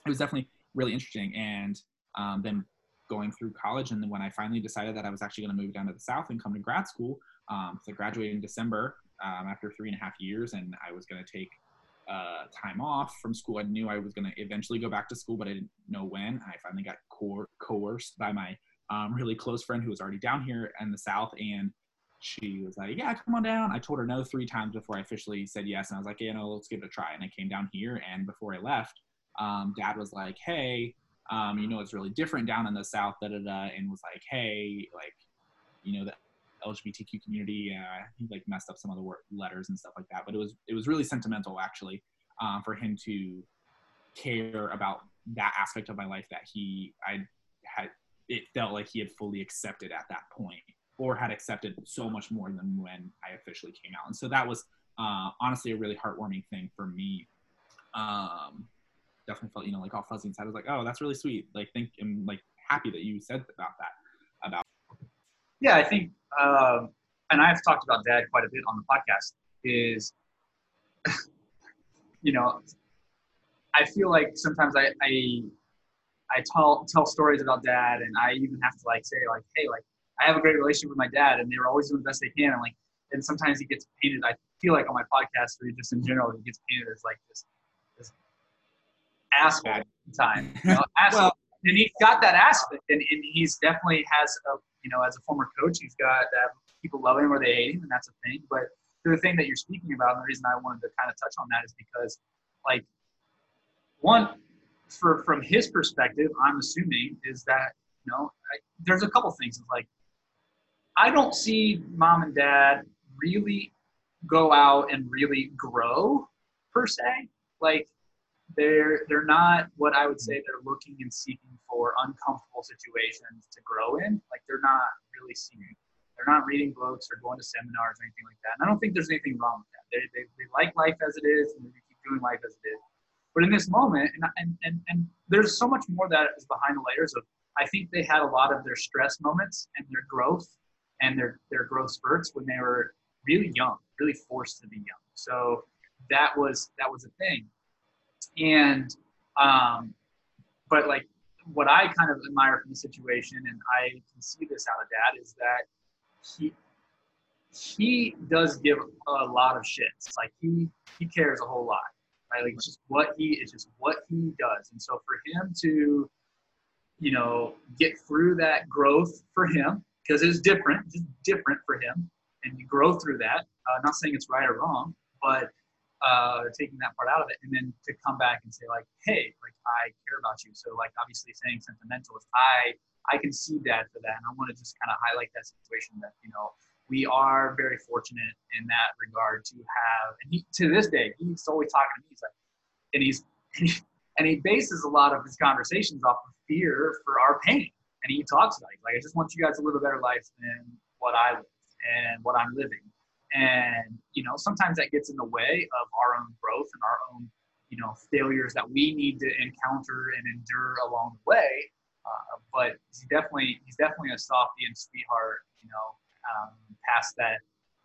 Speaker 2: it was definitely really interesting. And um, then going through college, and then when I finally decided that I was actually going to move down to the South and come to grad school, um, so I graduated in December um, after three and a half years, and I was going to take uh, time off from school. I knew I was going to eventually go back to school, but I didn't know when. I finally got coer- coerced by my um, really close friend who was already down here in the South, and she was like, "Yeah, come on down." I told her no three times before I officially said yes, and I was like, "Yeah, no, let's give it a try." And I came down here, and before I left, um, Dad was like, "Hey, um, you know, it's really different down in the South," da da da, and was like, "Hey, like, you know, the LGBTQ community. Uh, he like messed up some of the word, letters and stuff like that, but it was it was really sentimental actually um, for him to care about that aspect of my life that he I had it felt like he had fully accepted at that point or had accepted so much more than when I officially came out. And so that was uh, honestly a really heartwarming thing for me. Um, definitely felt you know like all fuzzy inside. I was like, oh, that's really sweet. Like think I'm like happy that you said about that.
Speaker 1: About Yeah, I think, um, and I've talked about dad quite a bit on the podcast. Is you know, I feel like sometimes I I, I tell tell stories about dad, and I even have to like say like, hey, like I have a great relationship with my dad, and they were always doing the best they can. And like, and sometimes he gets painted. I feel like on my podcast, or just in general, he gets painted as like this this asshole time. You know, asshole.
Speaker 2: Well-
Speaker 1: and he's got that aspect, and, and he's definitely has a you know as a former coach, he's got that people love him or they hate him, and that's a thing. But the thing that you're speaking about, and the reason I wanted to kind of touch on that is because, like, one, for from his perspective, I'm assuming is that you know I, there's a couple things. It's like I don't see mom and dad really go out and really grow per se. Like they're they're not what I would hmm. say they're looking and seeking for uncomfortable situations to grow in. Like they're not really seeking. They're not reading books or going to seminars or anything like that. And I don't think there's anything wrong with that. They, they, they like life as it is and they keep doing life as it is. But in this moment, and, and, and, and there's so much more that is behind the layers of, I think they had a lot of their stress moments and their growth and their, their growth spurts when they were really young, really forced to be young. So that was, that was a thing. And, um, but like what I kind of admire from the situation, and I can see this out of dad, is that he he does give a lot of shits. Like he he cares a whole lot, right? Like it's just what he it's just what he does. And so for him to, you know, get through that growth for him because it's different, just different for him, and you grow through that. Uh, not saying it's right or wrong, but uh, taking that part out of it, and then to come back and say like, hey, like I care about you. So like obviously saying sentimentalist, I I can see that for that, and I want to just kind of highlight that situation that you know we are very fortunate in that regard to have, and he to this day he's always talking to me. He's like, and he's and he, and he bases a lot of his conversations off of fear for our pain, and he talks about it. like I just want you guys to live a better life than what I live and what I'm living and, you know, sometimes that gets in the way of our own growth and our own, you know, failures that we need to encounter and endure along the way. Uh, but he's definitely, he's definitely a softy and sweetheart, you know, um, past that,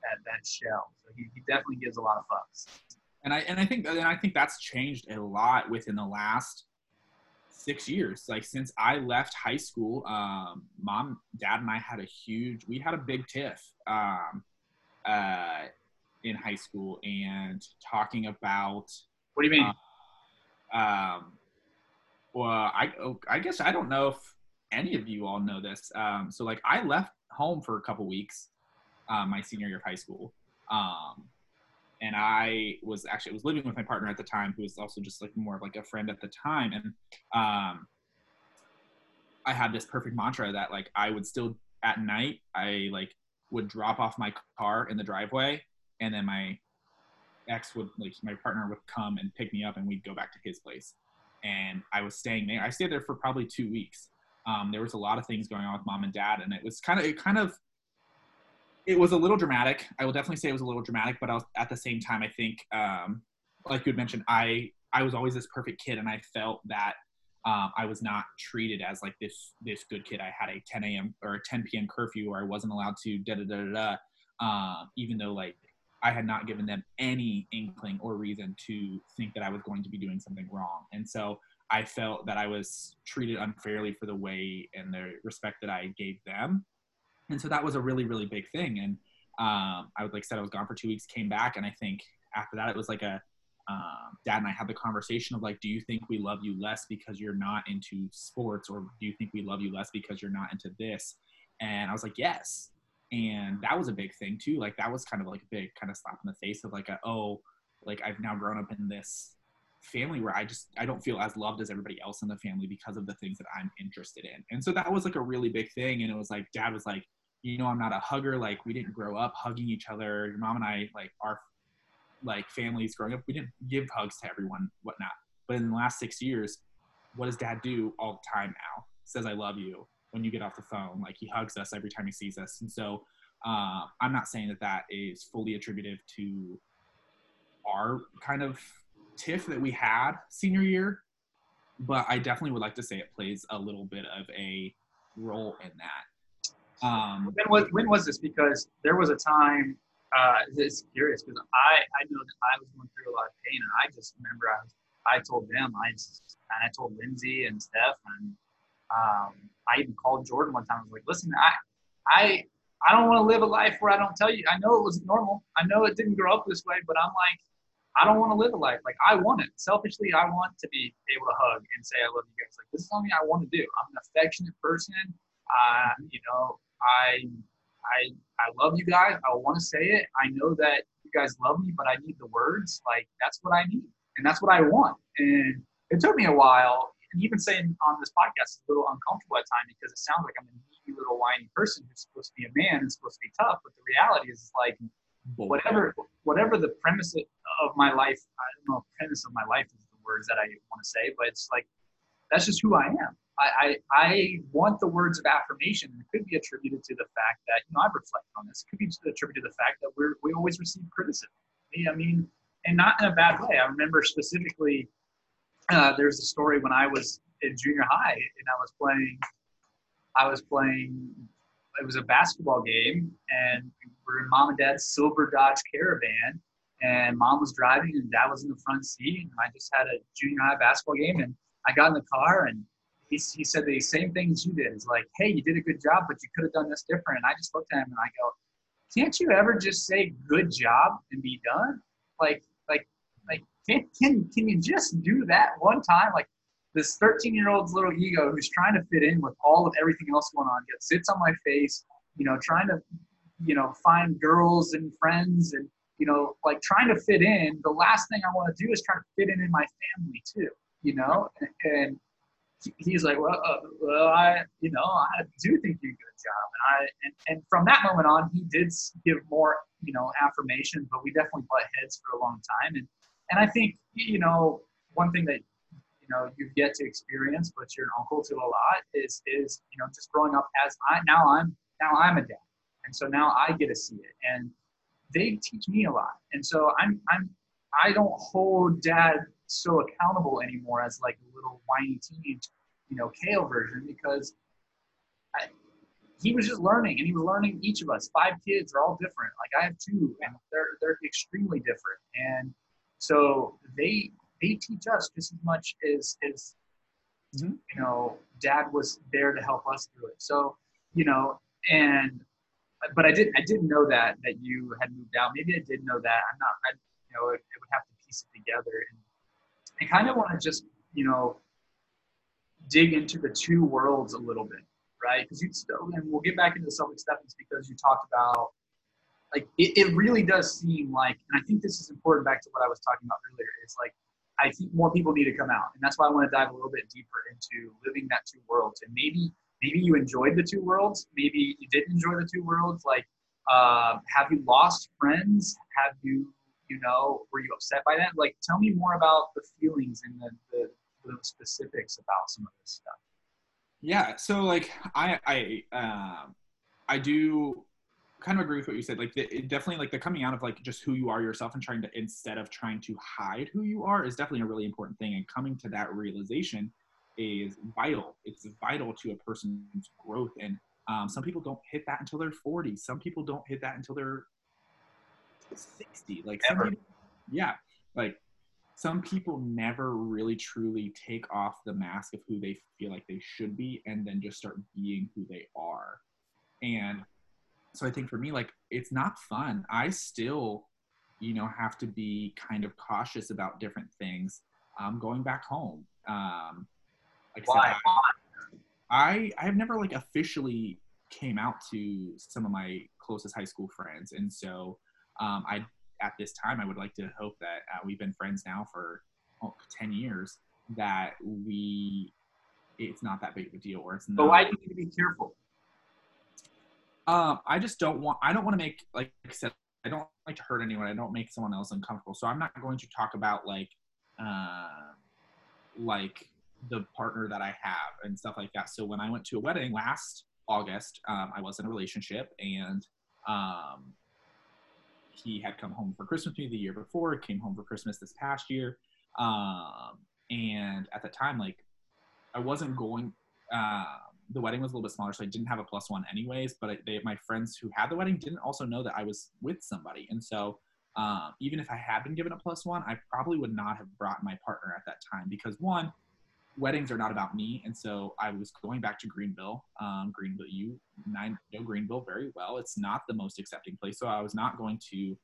Speaker 1: that, that shell. So he, he definitely gives a lot of fucks.
Speaker 2: And I, and I think, and I think that's changed a lot within the last six years. Like since I left high school, um, mom, dad, and I had a huge. We had a big tiff. Um, uh, in high school and talking about.
Speaker 1: What do you mean?
Speaker 2: Uh, um, well, I I guess I don't know if any of you all know this. Um, so like I left home for a couple weeks, uh, my senior year of high school. Um, and I was actually I was living with my partner at the time, who was also just like more of like a friend at the time, and um, I had this perfect mantra that like I would still at night I like would drop off my car in the driveway and then my ex would like my partner would come and pick me up and we'd go back to his place. And i was staying there. I stayed there for probably two weeks. Um, there was a lot of things going on with mom and dad and it was kind of it kind of it was a little dramatic. I will definitely say it was a little dramatic but I was, at the same time i think um, like you had mentioned i i was always this perfect kid and i felt that um, I was not treated as like this this good kid. I had a 10 a.m. or a 10 p.m. curfew where I wasn't allowed to da da da da da. Um, even though like I had not given them any inkling or reason to think that I was going to be doing something wrong, and so I felt that I was treated unfairly for the way and the respect that I gave them, and so that was a really really big thing. And um, I would like said I was gone for two weeks, came back, and I think after that it was like a um, dad and I had the conversation of like, do you think we love you less because you're not into sports, or do you think we love you less because you're not into this? And I was like, yes. And that was a big thing too. Like that was kind of like a big kind of slap in the face of like, a, oh, like I've now grown up in this family where I just I don't feel as loved as everybody else in the family because of the things that I'm interested in. And so that was like a really big thing. And it was like dad was like, you know, I'm not a hugger. Like we didn't grow up hugging each other. Your mom and I like our like families growing up, we didn't give hugs to everyone, whatnot. But in the last six years, what does dad do all the time now? Says, I love you when you get off the phone. Like he hugs us every time he sees us. And so uh, I'm not saying that that is fully attributive to our kind of tiff that we had senior year, but I definitely would like to say it plays a little bit of a role in that.
Speaker 1: Um, when was when was this? Because there was a time uh, it's curious because I, I know that I was going through a lot of pain, and I just remember I was, I told them, I just, and I told Lindsay and Steph, and um, I even called Jordan one time. I was like, listen, I, I, I don't want to live a life where I don't tell you. I know it was normal. I know it didn't grow up this way, but I'm like, I don't want to live a life like I want it. Selfishly, I want to be able to hug and say I love you guys. Like this is something I want to do. I'm an affectionate person. Uh, you know, I I I love you guys. I want to say it. I know that you guys love me, but I need the words. Like that's what I need, and that's what I want. And it took me a while. And even saying on this podcast is a little uncomfortable at times because it sounds like I'm a needy little whiny person who's supposed to be a man and supposed to be tough. But the reality is, like whatever whatever the premise of my life, I don't know premise of my life is the words that I want to say, but it's like that's just who I am. I, I, I want the words of affirmation. It could be attributed to the fact that, you know, I've reflected on this. It could be attributed to the fact that we're, we always receive criticism. I mean, and not in a bad way. I remember specifically, uh, there's a story when I was in junior high and I was playing, I was playing, it was a basketball game and we were in mom and dad's silver Dodge Caravan and mom was driving and dad was in the front seat and I just had a junior high basketball game and I got in the car and he, he said the same things you did. It's like, hey, you did a good job, but you could have done this different. And I just looked at him and I go, can't you ever just say good job and be done? Like, like, like, can, can, can you just do that one time? Like this 13 year old's little ego who's trying to fit in with all of everything else going on gets sits on my face, you know, trying to, you know, find girls and friends and, you know, like trying to fit in. The last thing I want to do is try to fit in in my family too, you know, and, and he's like, well, uh, well, I, you know, I do think you did a good job, and I, and, and from that moment on, he did give more, you know, affirmation, but we definitely butt heads for a long time, and and I think, you know, one thing that you know you've yet to experience, but you're an uncle to a lot, is is you know just growing up as I now I'm now I'm a dad, and so now I get to see it, and they teach me a lot, and so I'm I'm I don't hold dad so accountable anymore as like a little whiny teenage, you know, Cale version because I, he was just learning and he was learning each of us. Five kids are all different. Like I have two and they're they're extremely different. And so they they teach us just as much as as mm-hmm. you know, dad was there to help us through it. So, you know, and but I didn't I didn't know that that you had moved out. Maybe I did know that. I'm not I you know, it, it would have to piece it together and I kind of want to just, you know, dig into the two worlds a little bit, right? Because you still, and we'll get back into self acceptance because you talked about, like, it, it really does seem like, and I think this is important back to what I was talking about earlier, is like, I think more people need to come out. And that's why I want to dive a little bit deeper into living that two worlds. And maybe, maybe you enjoyed the two worlds. Maybe you didn't enjoy the two worlds. Like, uh, have you lost friends? Have you you know were you upset by that? Like tell me more about the feelings and the, the, the specifics about some of this stuff.
Speaker 2: Yeah so like i i um i do kind of agree with what you said. Like the, definitely like the coming out of like just who you are yourself and trying to instead of trying to hide who you are is definitely a really important thing. And coming to that realization is vital. It's vital to a person's growth. And um, some people don't hit that until they're 40 some people don't hit that until they're 60 like people, yeah like some people never really truly take off the mask of who they feel like they should be and then just start being who they are. And so i think for me like it's not fun. I still you know have to be kind of cautious about different things. Um, going back home um, like
Speaker 1: Why?
Speaker 2: I, I i have never like officially came out to some of my closest high school friends. And so um, I at this time I would like to hope that uh, we've been friends now for oh, 10 years that we it's not that big of a deal or it's not.
Speaker 1: But why do you need to be careful?
Speaker 2: Um, I just don't want. I don't want to make like I said. I don't like to hurt anyone. I don't make someone else uncomfortable. So I'm not going to talk about like, uh, like the partner that I have and stuff like that. So when I went to a wedding last August, um, I was in a relationship and um, he had come home for Christmas me the year before, came home for Christmas this past year. Um, and at the time, like, I wasn't going, uh, the wedding was a little bit smaller, so I didn't have a plus one anyways. But I, they, my friends who had the wedding didn't also know that I was with somebody. And so, um, even if I had been given a plus one, I probably would not have brought my partner at that time because one, weddings are not about me, and so I was going back to Greenville. Um, Greenville, you know Greenville very well. It's not the most accepting place, so I was not going to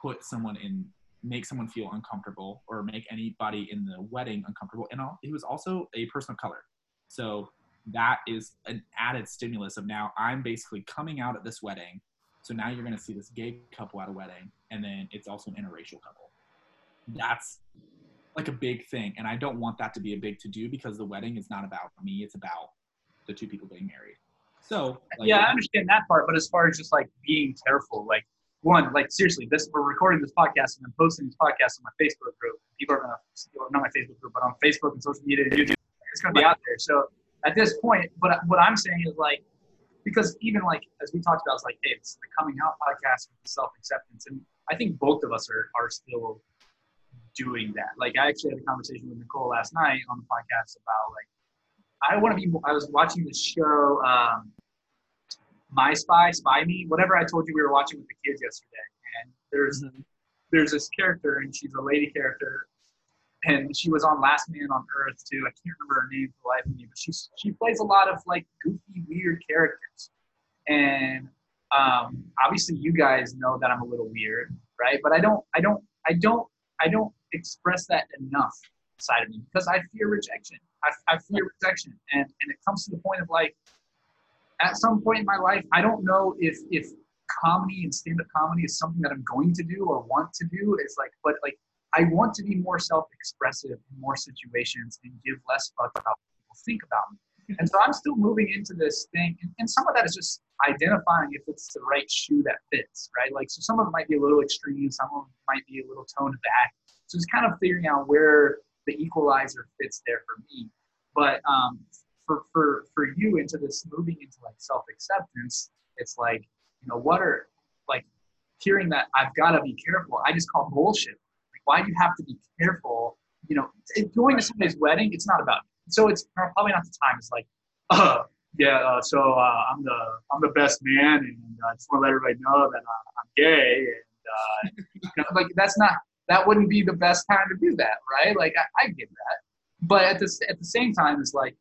Speaker 2: put someone in, make someone feel uncomfortable, or make anybody in the wedding uncomfortable. And he was also a person of color, so that is an added stimulus of now I'm basically coming out at this wedding. So now you're going to see this gay couple at a wedding, and then it's also an interracial couple. That's like a big thing and i don't want that to be a big to do because the wedding is not about me it's about the two people getting married so
Speaker 1: like, yeah i understand that part but as far as just like being careful like one, like seriously, this we're recording this podcast and I'm posting this podcast on my Facebook group. People are gonna not my Facebook group, but on Facebook and social media, and YouTube, it's gonna be out there. So at this point, but what I'm saying is like, because even like as we talked about, it's like, hey, it's the coming out podcast with self acceptance, and I think both of us are are still doing that. Like I actually had a conversation with Nicole last night on the podcast about like I want to be. I was watching the show. Um, my Spy, Spy Me, whatever I told you we were watching with the kids yesterday. And there's mm-hmm. there's this character, and she's a lady character, and she was on Last Man on Earth too. I can't remember her name for the life of me, but she's she plays a lot of like goofy, weird characters. And um, obviously, you guys know that I'm a little weird, right? But I don't, I don't, I don't, I don't express that enough side of me because I fear rejection. I, I fear rejection, and and it comes to the point of like at some point in my life, I don't know if if comedy and stand-up comedy is something that I'm going to do or want to do. It's like, but like I want to be more self-expressive in more situations and give less fuck about what people think about me. And so I'm still moving into this thing, and, and some of that is just identifying if it's the right shoe that fits, right? Like, so some of it might be a little extreme, some of it might be a little toned back. So it's kind of figuring out where the equalizer fits there for me. But um, for for for you into this moving into like self acceptance, it's like you know what are like hearing that I've got to be careful. I just call bullshit. Like why do you have to be careful? You know, going to somebody's wedding, it's not about. So it's probably not the time. It's like, uh, yeah. Uh, so uh, I'm the I'm the best man, and uh, I just want to let everybody know that uh, I'm gay, and uh, you know, like that's not that wouldn't be the best time to do that, right? Like I, I get that, but at the at the same time, it's like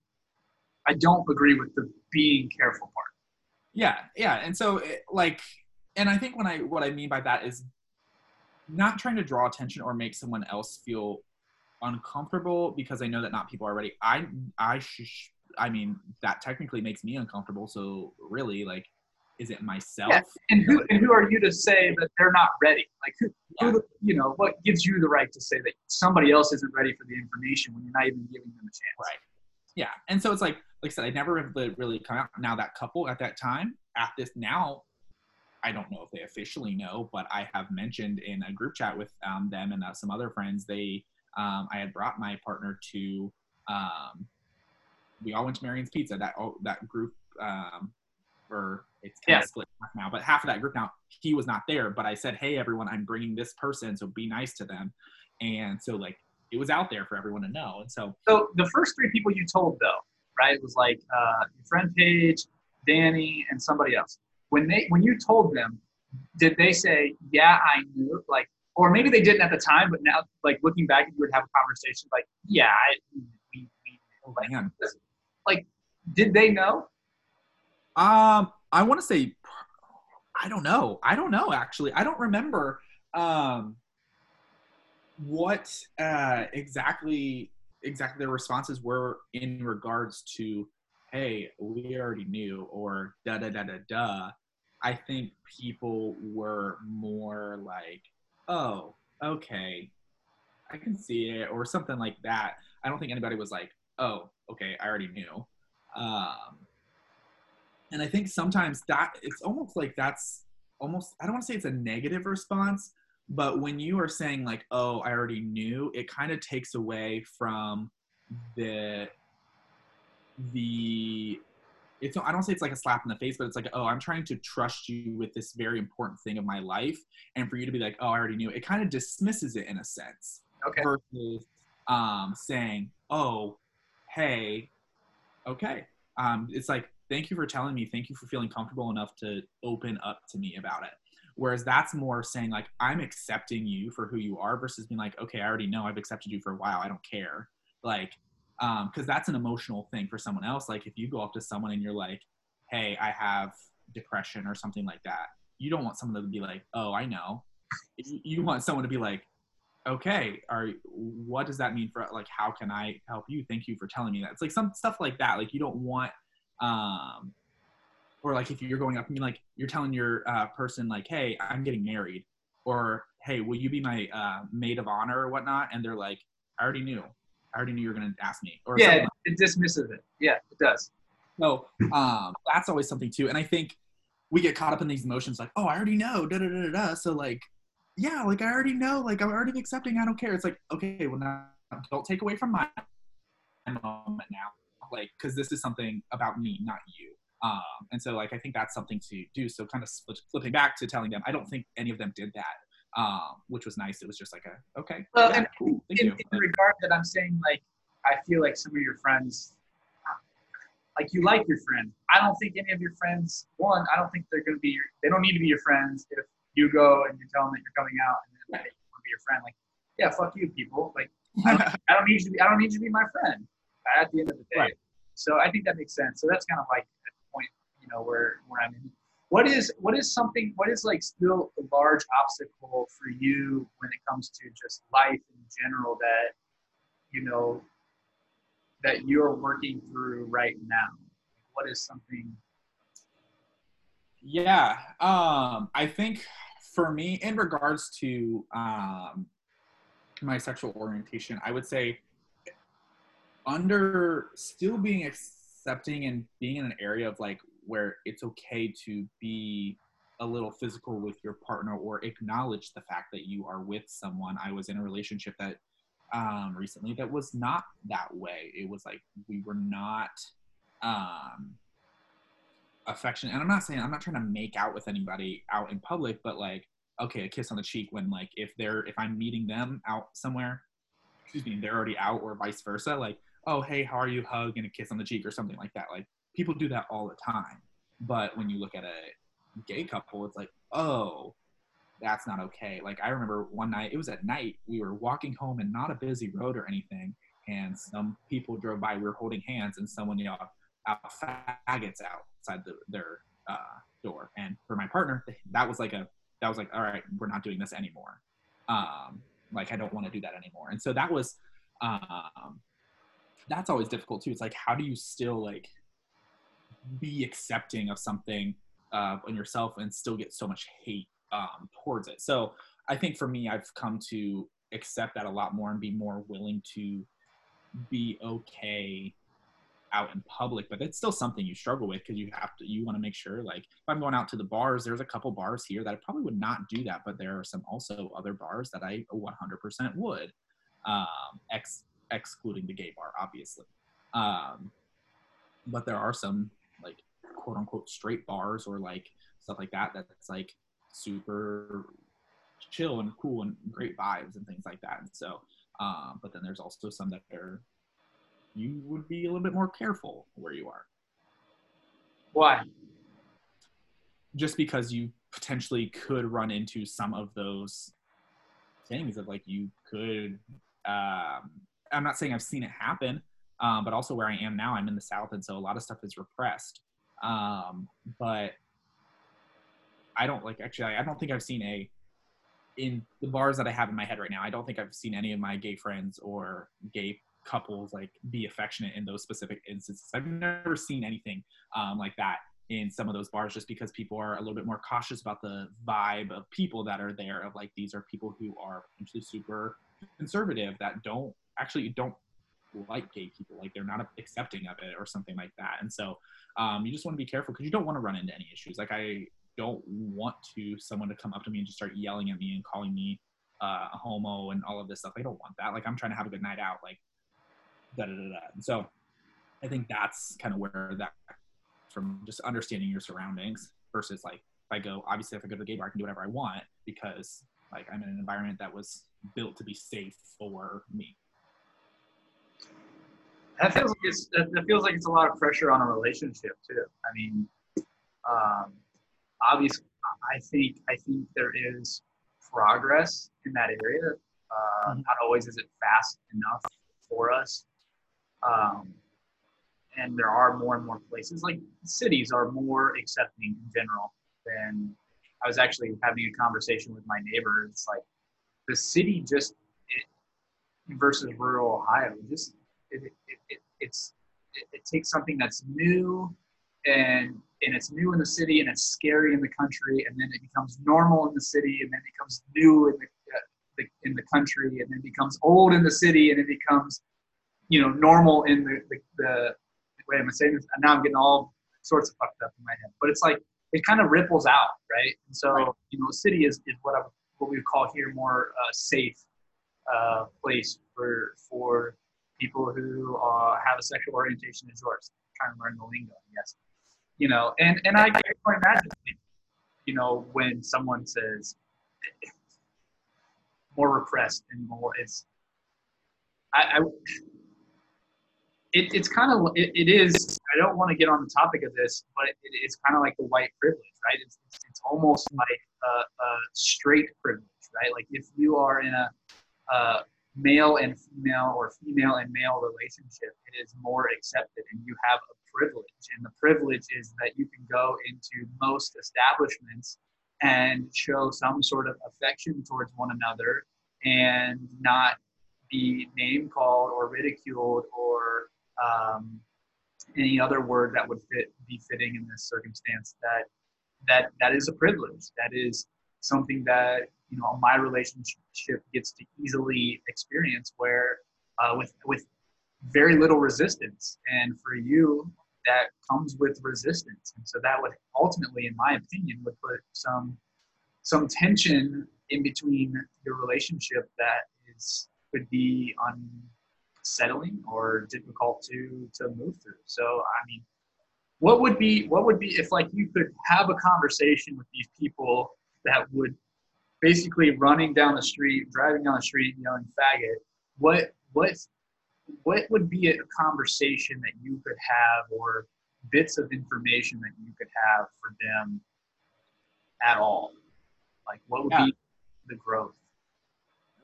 Speaker 1: I don't agree with the being careful part.
Speaker 2: Yeah, yeah, and so it, like, and I think when I what I mean by that is not trying to draw attention or make someone else feel uncomfortable because I know that not people are ready. I I sh- I mean that technically makes me uncomfortable. So really, like, is it myself? Yeah.
Speaker 1: And who and who are you to say that they're not ready? Like, who, yeah. who, you know, what gives you the right to say that somebody else isn't ready for the information when you're not even giving them a chance?
Speaker 2: Right. Yeah, and so it's like like I said, I never really come out. Now that couple at that time, at this now, I don't know if they officially know, but I have mentioned in a group chat with um, them and uh, some other friends. They, um, I had brought my partner to. Um, we all went to Marion's Pizza. That oh, that group, um, or it's kind yeah. of split now, but half of that group now he was not there. But I said, hey everyone, I'm bringing this person, so be nice to them. And so like it was out there for everyone to know. And so,
Speaker 1: so the first three people you told though, right? It was like uh, your friend Paige, Danny, and somebody else. When they when you told them, did they say, "Yeah, I knew"? Like, or maybe they didn't at the time, but now, like looking back, you would have a conversation like, "Yeah, I, we, we, like, like, did they know?"
Speaker 2: Um, I want to say, I don't know. I don't know actually. I don't remember. Um, what uh, exactly exactly their responses were in regards to, hey, we already knew, or da da da da da. I think people were more like, oh, okay, I can see it, or something like that. I don't think anybody was like, oh, okay, I already knew. Um, and I think sometimes that it's almost like that's almost, I don't want to say it's a negative response, but when you are saying like oh i already knew it kind of takes away from the the it's i don't say it's like a slap in the face but it's like oh i'm trying to trust you with this very important thing of my life and for you to be like oh i already knew it kind of dismisses it in a sense
Speaker 1: okay.
Speaker 2: versus um saying oh hey okay. Um it's like thank you for telling me thank you for feeling comfortable enough to open up to me about it Whereas that's more saying like I'm accepting you for who you are versus being like, okay, I already know I've accepted you for a while. I don't care. Like, um, because that's an emotional thing for someone else. Like if you go up to someone and you're like, hey, I have depression or something like that, you don't want someone to be like, oh, I know. You want someone to be like, okay, are what does that mean for like how can I help you? Thank you for telling me that. It's like some stuff like that. Like you don't want um or like if you're going up and like you're telling your uh, person like hey i'm getting married or hey will you be my uh, maid of honor or whatnot and they're like i already knew i already knew you were going to ask me or
Speaker 1: yeah it, it dismisses it yeah it does
Speaker 2: so um, that's always something too and i think we get caught up in these emotions like, oh, I already know, da da da da. da. So like, yeah, like I already know, like I'm already accepting. I don't care. It's like, okay, well now don't take away from my moment now, like because this is something about me, not you. Um, and so like I think that's something to do. So kind of flipping back to telling them, I don't think any of them did that, um, which was nice. It was just like a okay,
Speaker 1: Well,
Speaker 2: yeah,
Speaker 1: and
Speaker 2: cool,
Speaker 1: in, in regard that I'm saying, like, I feel like some of your friends, like, you like your friend. I don't think any of your friends, one, I don't think they're going to be your, they don't need to be your friends if you go and you tell them that you're coming out and then they want to be your friend. Like, yeah, fuck you, people. Like, I don't, I don't need you to be, I don't need you to be my friend at the end of the day.
Speaker 2: Right.
Speaker 1: So I think that makes sense. So that's kind of like at the point, you know, where, where I'm in. What is, what is something, what is like still a large obstacle for you when it comes to just life in general that, you know, that you're working through right now? What is something?
Speaker 2: Yeah, um, I think for me, in regards to um, my sexual orientation, I would say under still being accepting and being in an area of like where it's okay to be a little physical with your partner or acknowledge the fact that you are with someone. I was in a relationship that um, recently that was not that way. It was like we were not um, affectionate. And I'm not saying I'm not trying to make out with anybody out in public, but like okay, a kiss on the cheek when like if they're if I'm meeting them out somewhere, excuse me, they're already out or vice versa. Like oh hey how are you hug and a kiss on the cheek or something like that. Like people do that all the time. But when you look at a gay couple, it's like oh that's not okay. Like I remember one night, it was at night, we were walking home and not a busy road or anything, and some people drove by, we were holding hands, and someone yelled out faggots outside the, their uh, door. And for my partner, that was like a that was like, all right, we're not doing this anymore. Um, like I don't want to do that anymore. And so that was um that's always difficult too. It's like how do you still like be accepting of something uh, on yourself and still get so much hate um, towards it. So I think for me, I've come to accept that a lot more and be more willing to be okay out in public. But it's still something you struggle with because you have to, you want to make sure, like, if I'm going out to the bars, there's a couple bars here that I probably would not do that, but there are some also other bars that I 100% would, um, excluding the gay bar, obviously. Um, but there are some like quote unquote straight bars or like stuff like that that's like super chill and cool and great vibes and things like that. And so, um, but then there's also some that are you would be a little bit more careful where you are,
Speaker 1: Why?
Speaker 2: just because you potentially could run into some of those things of like you could. Um, I'm not saying I've seen it happen, um, but also where I am now, I'm in the South, and so a lot of stuff is repressed. Um, but I don't like actually. I don't think I've seen a in the bars that I have in my head right now. I don't think I've seen any of my gay friends or gay couples like be affectionate in those specific instances. I've never seen anything um, like that in some of those bars, just because people are a little bit more cautious about the vibe of people that are there. Of like these are people who are potentially super conservative that don't actually you don't like gay people like they're not accepting of it or something like that. And so um, you just want to be careful because you don't want to run into any issues. Like i don't want to someone to come up to me and just start yelling at me and calling me uh, a homo and all of this stuff. I don't want that. Like i'm trying to have a good night out like da da da da. And so i think that's kind of where that from just understanding your surroundings versus like if i go obviously if i go to the gay bar i can do whatever i want because like i'm in an environment that was built to be safe for me
Speaker 1: That feels like it's that that feels like it's a lot of pressure on a relationship too. I mean, um, obviously, I think I think there is progress in that area. Uh,
Speaker 2: Mhm.
Speaker 1: Not always is it fast enough for us, um, and there are more and more places. Like cities are more accepting in general than. I was actually having a conversation with my neighbor. It's like the city just it, versus rural Ohio. Just it, it, it, it's it, takes something that's new and and it's new in the city and it's scary in the country and then it becomes normal in the city and then it becomes new in the, uh, the in the country and then becomes old in the city and it becomes you know normal in the the, the wait am I saying this? And now I'm getting all sorts of fucked up in my head. But it's like it kind of ripples out, right? And so,
Speaker 2: Right.
Speaker 1: you know, a city is, is what I, what we would call here more uh, safe uh, place for for people who uh, have a sexual orientation as yours. trying to learn the lingo, yes. You know, and and I can't imagine, you know, when someone says more repressed and more, it's I, I it, it's kind of it, it is i don't want to get on the topic of this but it, it's kind of like the white privilege right it's, it's, it's almost like a, a straight privilege right like if you are in a, a male and female or female and male relationship it is more accepted and you have a privilege. And the privilege is that you can go into most establishments and show some sort of affection towards one another and not be name called or ridiculed or um, any other word that would fit be fitting in this circumstance. That that that is a privilege. That is something that you know my relationship gets to easily experience where uh, with with very little resistance and for you that comes with resistance and so that would ultimately in my opinion would put some some tension in between your relationship that is could be unsettling or difficult to to move through. So I mean, what would be what would be if like you could have a conversation with these people that would basically running down the street, driving down the street, yelling faggot. What what what would be a conversation that you could have or bits of information that you could have for them at all? Like what would
Speaker 2: Yeah.
Speaker 1: be the growth?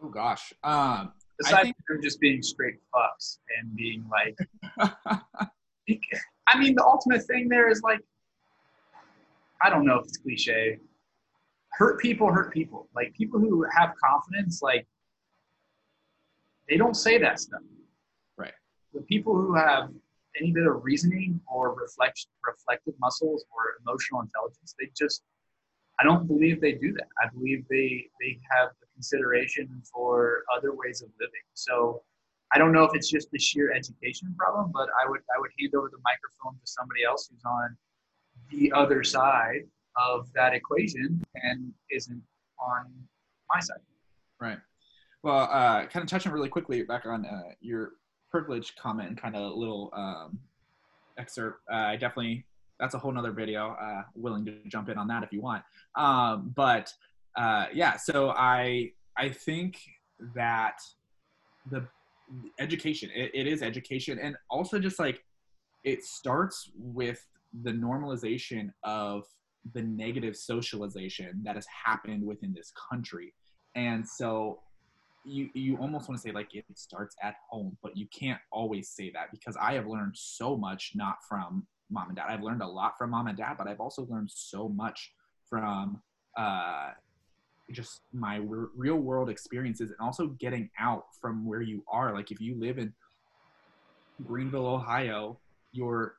Speaker 2: Oh gosh. Um,
Speaker 1: Aside
Speaker 2: think-
Speaker 1: from just being straight fucks and being like, I mean, the ultimate thing there is like, I don't know if it's cliche. Hurt people hurt people. Like people who have confidence, like they don't say that stuff.
Speaker 2: Right.
Speaker 1: The people who have any bit of reasoning or reflection, reflective muscles or emotional intelligence, they just, I don't believe they do that. I believe they they have the consideration for other ways of living. So I don't know if it's just the sheer education problem, but I would I would hand over the microphone to somebody else who's on the other side of that equation and isn't on my side.
Speaker 2: Right. Well, uh, kind of touching really quickly back on uh, your privilege comment and kind of a little um, excerpt. Uh, I definitely that's a whole nother video. Uh, willing to jump in on that if you want. Um, but uh, yeah, so I I think that the education it, it is education and also just like it starts with the normalization of the negative socialization that has happened within this country. And so you you almost want to say like it starts at home but you can't always say that because i have learned so much not from mom and dad. I've learned a lot from mom and dad but i've also learned so much from uh just my r- real world experiences and also getting out from where you are. Like if you live in greenville ohio your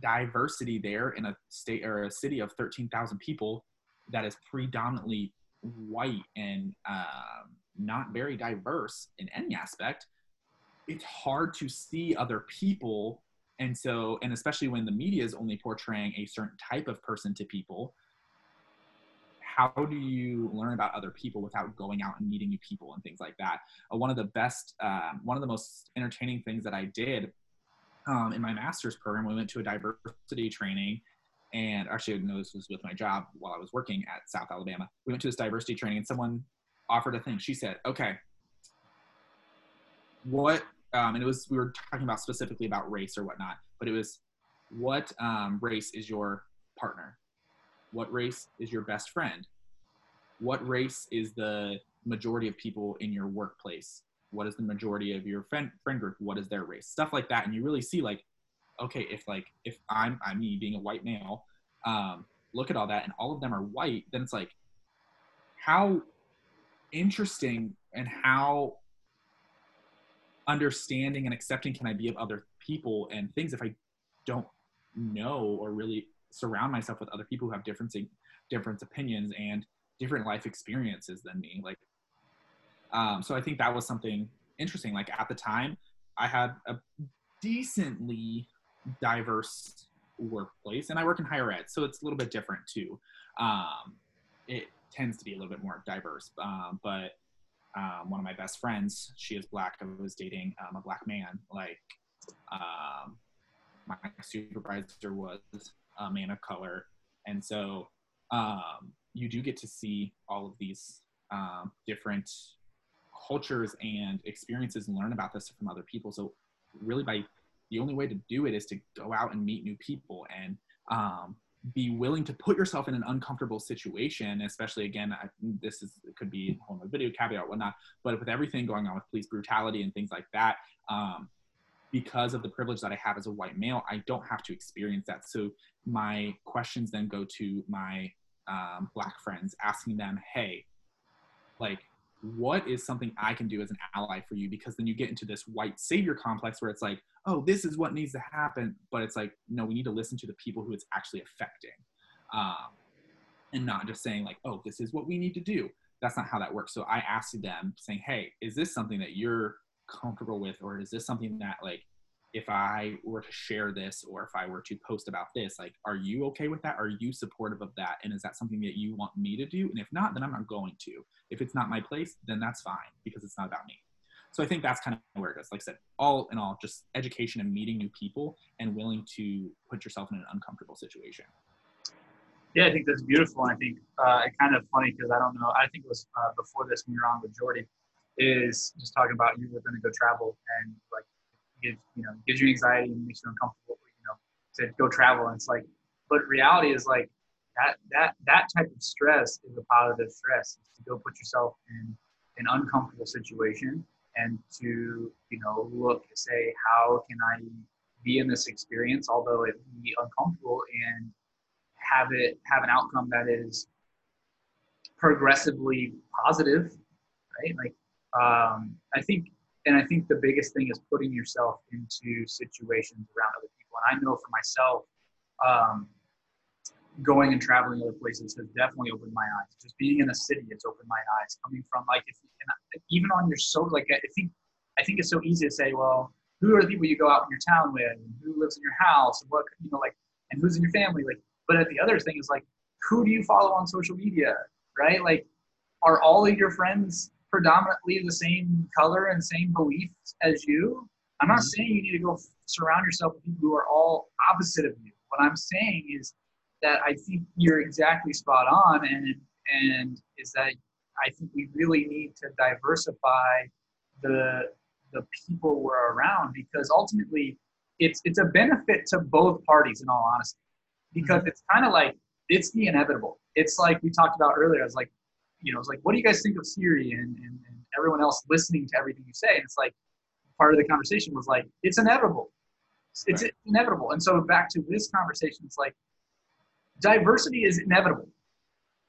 Speaker 2: diversity there in a state or a city of 13,000 people that is predominantly white and um, not very diverse in any aspect, it's hard to see other people. And so, and especially when the media is only portraying a certain type of person to people, how do you learn about other people without going out and meeting new people and things like that? Uh, one of the best, um, one of the most entertaining things that I did um, in my master's program, we went to a diversity training. And actually, this was with my job while I was working at South Alabama. We went to this diversity training, and someone offered a thing. She said, "Okay, what?" Um, and it was we were talking about specifically about race or whatnot, but it was what um, race is your partner? What race is your best friend? What race is the majority of people in your workplace? What is the majority of your friend friend group? What is their race? Stuff like that, and you really see like, okay, if like if I'm I'm me being a white male, um, look at all that, and all of them are white, then it's like, how interesting and how understanding and accepting can I be of other people and things if I don't know or really surround myself with other people who have different different opinions and different life experiences than me like um, so i think that was something interesting like at the time i had a decently diverse workplace, and I work in higher ed, so it's a little bit different too. Um, it tends to be a little bit more diverse, um, but um, one of my best friends, she is black. I was dating um, a black man. Like um, my supervisor was a man of color, and so um, you do get to see all of these different cultures and experiences and learn about this from other people. So really, by the only way to do it is to go out and meet new people and um, be willing to put yourself in an uncomfortable situation, especially again, I, this is could be a whole video caveat, whatnot. But with everything going on with police brutality and things like that, um, because of the privilege that I have as a white male, I don't have to experience that. So my questions then go to my um, black friends, asking them, "Hey, like, what is something I can do as an ally for you?" Because then you get into this white savior complex where it's like, oh, this is what needs to happen. But it's like, no, we need to listen to the people who it's actually affecting. Um, and not just saying like, oh, this is what we need to do. That's not how that works. So I asked them saying, hey, is this something that you're comfortable with? Or is this something that like, if I were to share this or if I were to post about this, like, are you okay with that? Are you supportive of that? And is that something that you want me to do? And if not, then I'm not going to. If it's not my place, then that's fine because it's not about me. So I think that's kind of where it goes. Like I said, all in all, just education and meeting new people and willing to put yourself in an uncomfortable situation.
Speaker 1: Yeah, I think that's beautiful. I think uh, kind of funny because I don't know. I think it was uh, before this when you were on with Jordy, is just talking about you were going to go travel and like gives you know gives you anxiety and makes you uncomfortable. You know, to go travel. And it's like, but reality is like that that that type of stress is a positive stress. to go put yourself in an uncomfortable situation and to you know look and say how can i be in this experience although it be uncomfortable and have it have an outcome that is progressively positive right like um, i think and i think the biggest thing is putting yourself into situations around other people and i know for myself um, going and traveling other places has definitely opened my eyes. Just being in a city, it's opened my eyes. Coming from like, if, even on your so like, I think I think it's so easy to say, well, who are the people you go out in your town with, and who lives in your house, and what you know, like, and who's in your family, like. But at the other thing is like, who do you follow on social media, right? Like, are all of your friends predominantly the same color and same beliefs as you? I'm not mm-hmm. saying you need to go surround yourself with people who are all opposite of you. What I'm saying is that I think you're exactly spot on, and and is that I think we really need to diversify the the people we're around because ultimately it's it's a benefit to both parties in all honesty because mm-hmm. it's kind of like it's the inevitable it's like we talked about earlier i was like you know it's like what do you guys think of siri and, and, and everyone else listening to everything you say and it's like part of the conversation was like it's inevitable it's, right. inevitable and so back to this conversation it's like diversity is inevitable.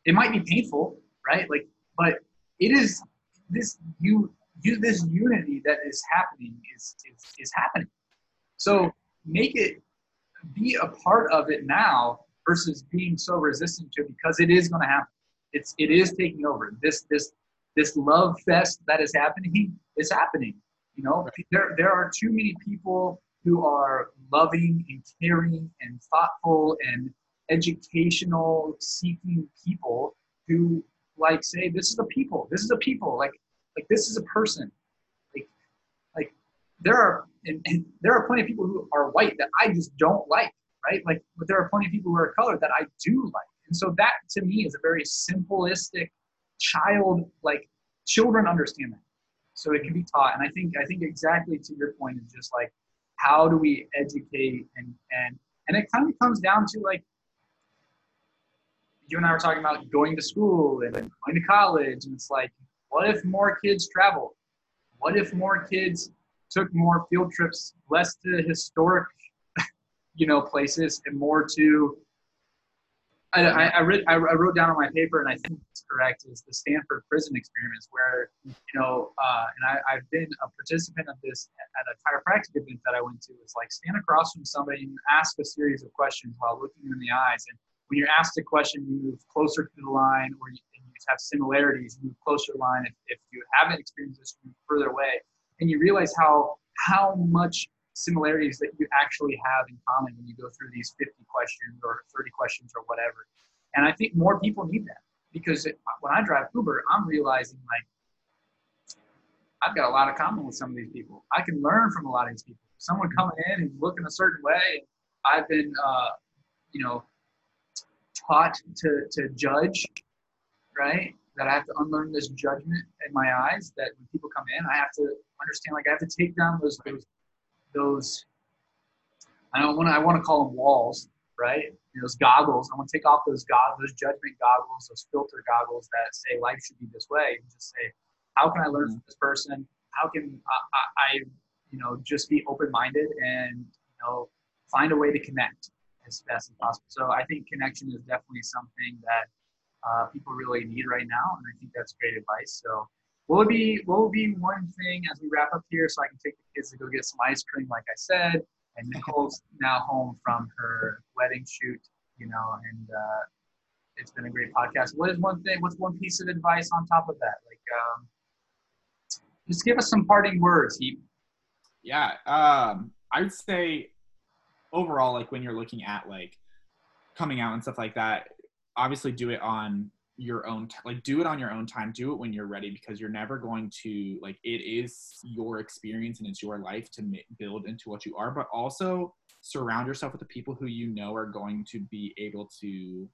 Speaker 1: It might be painful, right? Like, but it is this you you this unity that is happening is is, is happening. So make it be a part of it now versus being so resistant to it because it is going to happen. It's it is taking over. This this this love fest that is happening is happening. You know, there there are too many people who are loving and caring and thoughtful and educational seeking people who like say this is a people this is a people like like this is a person like like there are and, and there are plenty of people who are white that i just don't like right like but there are plenty of people who are colored that i do like and so that to me is a very simplistic child like children understand that so it can be taught and i think i think exactly to your point is just like how do we educate and and and it kind of comes down to like you and I were talking about going to school and going to college, and it's like, what if more kids traveled? What if more kids took more field trips, less to historic, you know, places and more to I, I, read, I wrote down on my paper, and I think it's correct, is the Stanford prison experiments, where, you know, uh, and I, have been a participant of this at a chiropractic event that I went to. It's like stand across from somebody and ask a series of questions while looking in the eyes. And when you're asked a question, you move closer to the line, or you, you have similarities, you move closer to the line. If, if you haven't experienced this, you move further away, and you realize how how much similarities that you actually have in common when you go through these 50 questions or 30 questions or whatever. And I think more people need that because it, when I drive Uber, I'm realizing like I've got a lot of common with some of these people. I can learn from a lot of these people. Someone coming in who's looking a certain way, I've been, uh, you know, taught to, to judge, right? That I have to unlearn this judgment in my eyes. That when people come in, I have to understand. Like I have to take down those those those. I don't want to. I want to call them walls, right? Those goggles. I want to take off those goggles, those judgment goggles, those filter goggles that say life should be this way, and just say, how can I learn from this person? How can I, I you know, just be open-minded and you know, find a way to connect as fast as possible. So I think connection is definitely something that uh, people really need right now, and I think that's great advice. So, what would be what would be one thing as we wrap up here, so I can take the kids to go get some ice cream, like I said, and Nicole's now home from her wedding shoot, you know, and uh, it's been a great podcast. What is one thing? What's one piece of advice on top of that? Like, um, just give us some parting words, Heath.
Speaker 2: Yeah, um, I would say overall, like when you're looking at like coming out and stuff like that, obviously do it on your own t- like do it on your own time do it when you're ready because you're never going to like it is your experience and it's your life to build into what you are but also surround yourself with the people who you know are going to be able to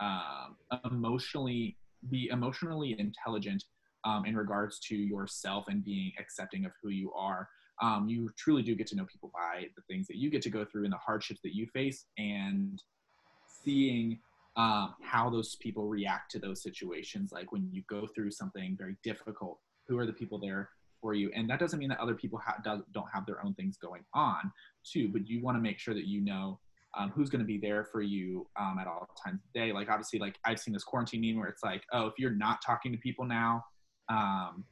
Speaker 2: um, emotionally be emotionally intelligent um, in regards to yourself and being accepting of who you are. Um, you truly do get to know people by the things that you get to go through and the hardships that you face and seeing um, how those people react to those situations like when you go through something very difficult who are the people there for you and that doesn't mean that other people ha- do, don't have their own things going on too but you want to make sure that you know um, who's going to be there for you um, at all times of day like obviously like i've seen this quarantine meme where it's like oh if you're not talking to people now um,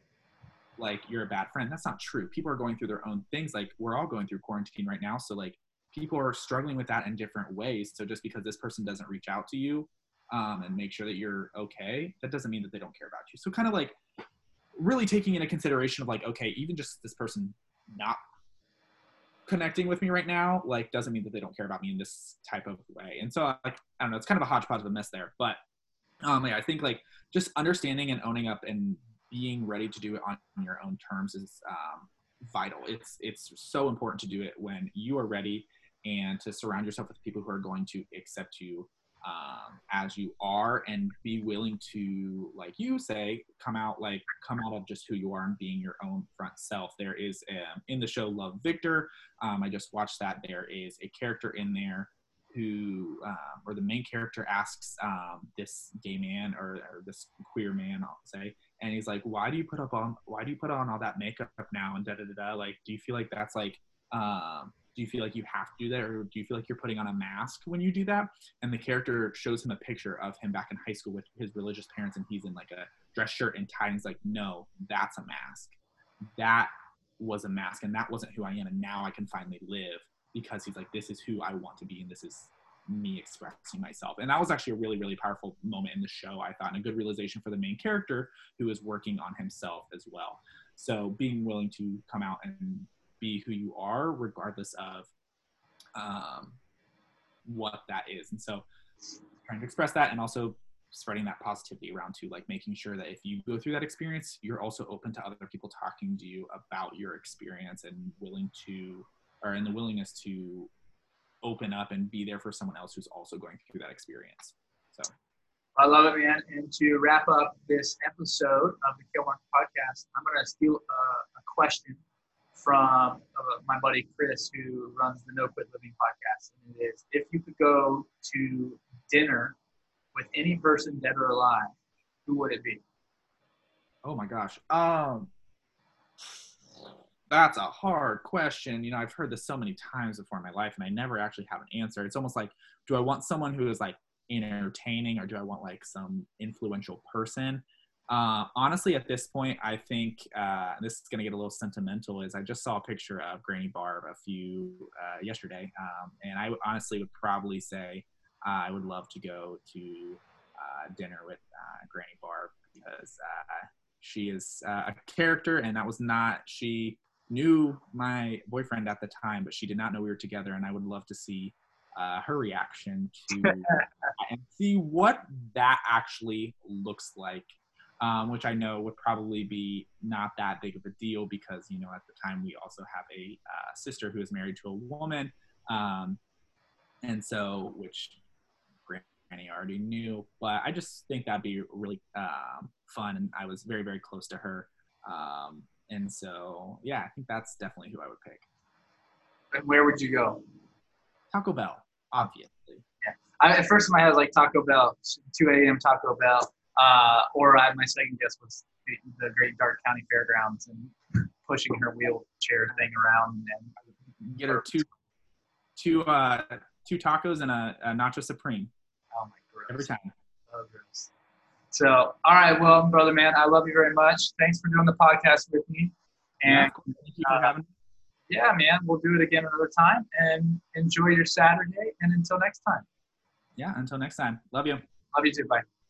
Speaker 2: like you're a bad friend. That's not true. People are going through their own things. Like we're all going through quarantine right now. So like people are struggling with that in different ways. So just because this person doesn't reach out to you um, and make sure that you're okay, that doesn't mean that they don't care about you. So kind of like really taking into consideration of like, okay, even just this person not connecting with me right now, like doesn't mean that they don't care about me in this type of way. And so like, I don't know, it's kind of a hodgepodge of a mess there, but um, yeah, I think like just understanding and owning up and being ready to do it on your own terms is um, vital. It's it's so important to do it when you are ready and to surround yourself with people who are going to accept you um, as you are and be willing to, like you say, come out like come out of just who you are and being your own front self. There is um, in the show Love Victor. Um, I just watched that. There is a character in there who, um, or the main character asks um, this gay man or, or, this queer man, I'll say, and he's like, "Why do you put up on? Why do you put on all that makeup now?" And da da da da. Like, do you feel like that's like, um, do you feel like you have to do that, or do you feel like you're putting on a mask when you do that? And the character shows him a picture of him back in high school with his religious parents, and he's in like a dress shirt and tie. And he's like, "No, that's a mask. That was a mask, and that wasn't who I am. And now I can finally live." Because he's like, this is who I want to be, and this is me expressing myself. And that was actually a really, really powerful moment in the show, I thought, and a good realization for the main character who is working on himself as well. So being willing to come out and be who you are, regardless of um, what that is. And so trying to express that and also spreading that positivity around to like making sure that if you go through that experience, you're also open to other people talking to you about your experience and willing to, or in the willingness to open up and be there for someone else who's also going through that experience. So
Speaker 1: I love it, man. And to wrap up this episode of the Cale Marker podcast, I'm going to steal a, a question from uh, my buddy Chris, who runs the No Quit Living podcast. And it is if you could go to dinner with any person dead or alive, who would it be?
Speaker 2: Oh my gosh. Um, that's a hard question. You know, I've heard this so many times before in my life, and I never actually have an answer. It's almost like, do I want someone who is like entertaining, or do I want like some influential person? Uh, honestly, at this point, I think uh, this is going to get a little sentimental. Is I just saw a picture of Granny Barb a few uh, yesterday, um, and I honestly would probably say uh, I would love to go to uh, dinner with uh, Granny Barb because she is a character, and that was not she knew my boyfriend at the time, but she did not know we were together, and I would love to see uh, her reaction to and see what that actually looks like. Um, which I know would probably be not that big of a deal because you know at the time we also have a uh, sister who is married to a woman, um, and so which Granny already knew. But I just think that'd be really um, fun, and I was very very close to her, um, and so yeah, I think that's definitely who I would pick.
Speaker 1: And where would you go?
Speaker 2: Taco Bell, obviously. Yeah.
Speaker 1: I, at first in my head, I was like Taco Bell, 2 a.m. Taco Bell. Uh, or I, my second guess was the, the Great Darke County Fairgrounds and pushing her wheelchair thing around and
Speaker 2: Get her two, two, uh, two tacos and a, a nacho supreme
Speaker 1: oh my gross.
Speaker 2: every time.
Speaker 1: So gross. So, all right, well, brother man, I love you very much. Thanks for doing the podcast with me.
Speaker 2: Yeah,
Speaker 1: And
Speaker 2: of. Thank you for
Speaker 1: uh,
Speaker 2: having me.
Speaker 1: yeah, man, we'll do it again another time. And enjoy your Saturday. And until next time,
Speaker 2: Yeah, until next time. Love you.
Speaker 1: love you too. Bye.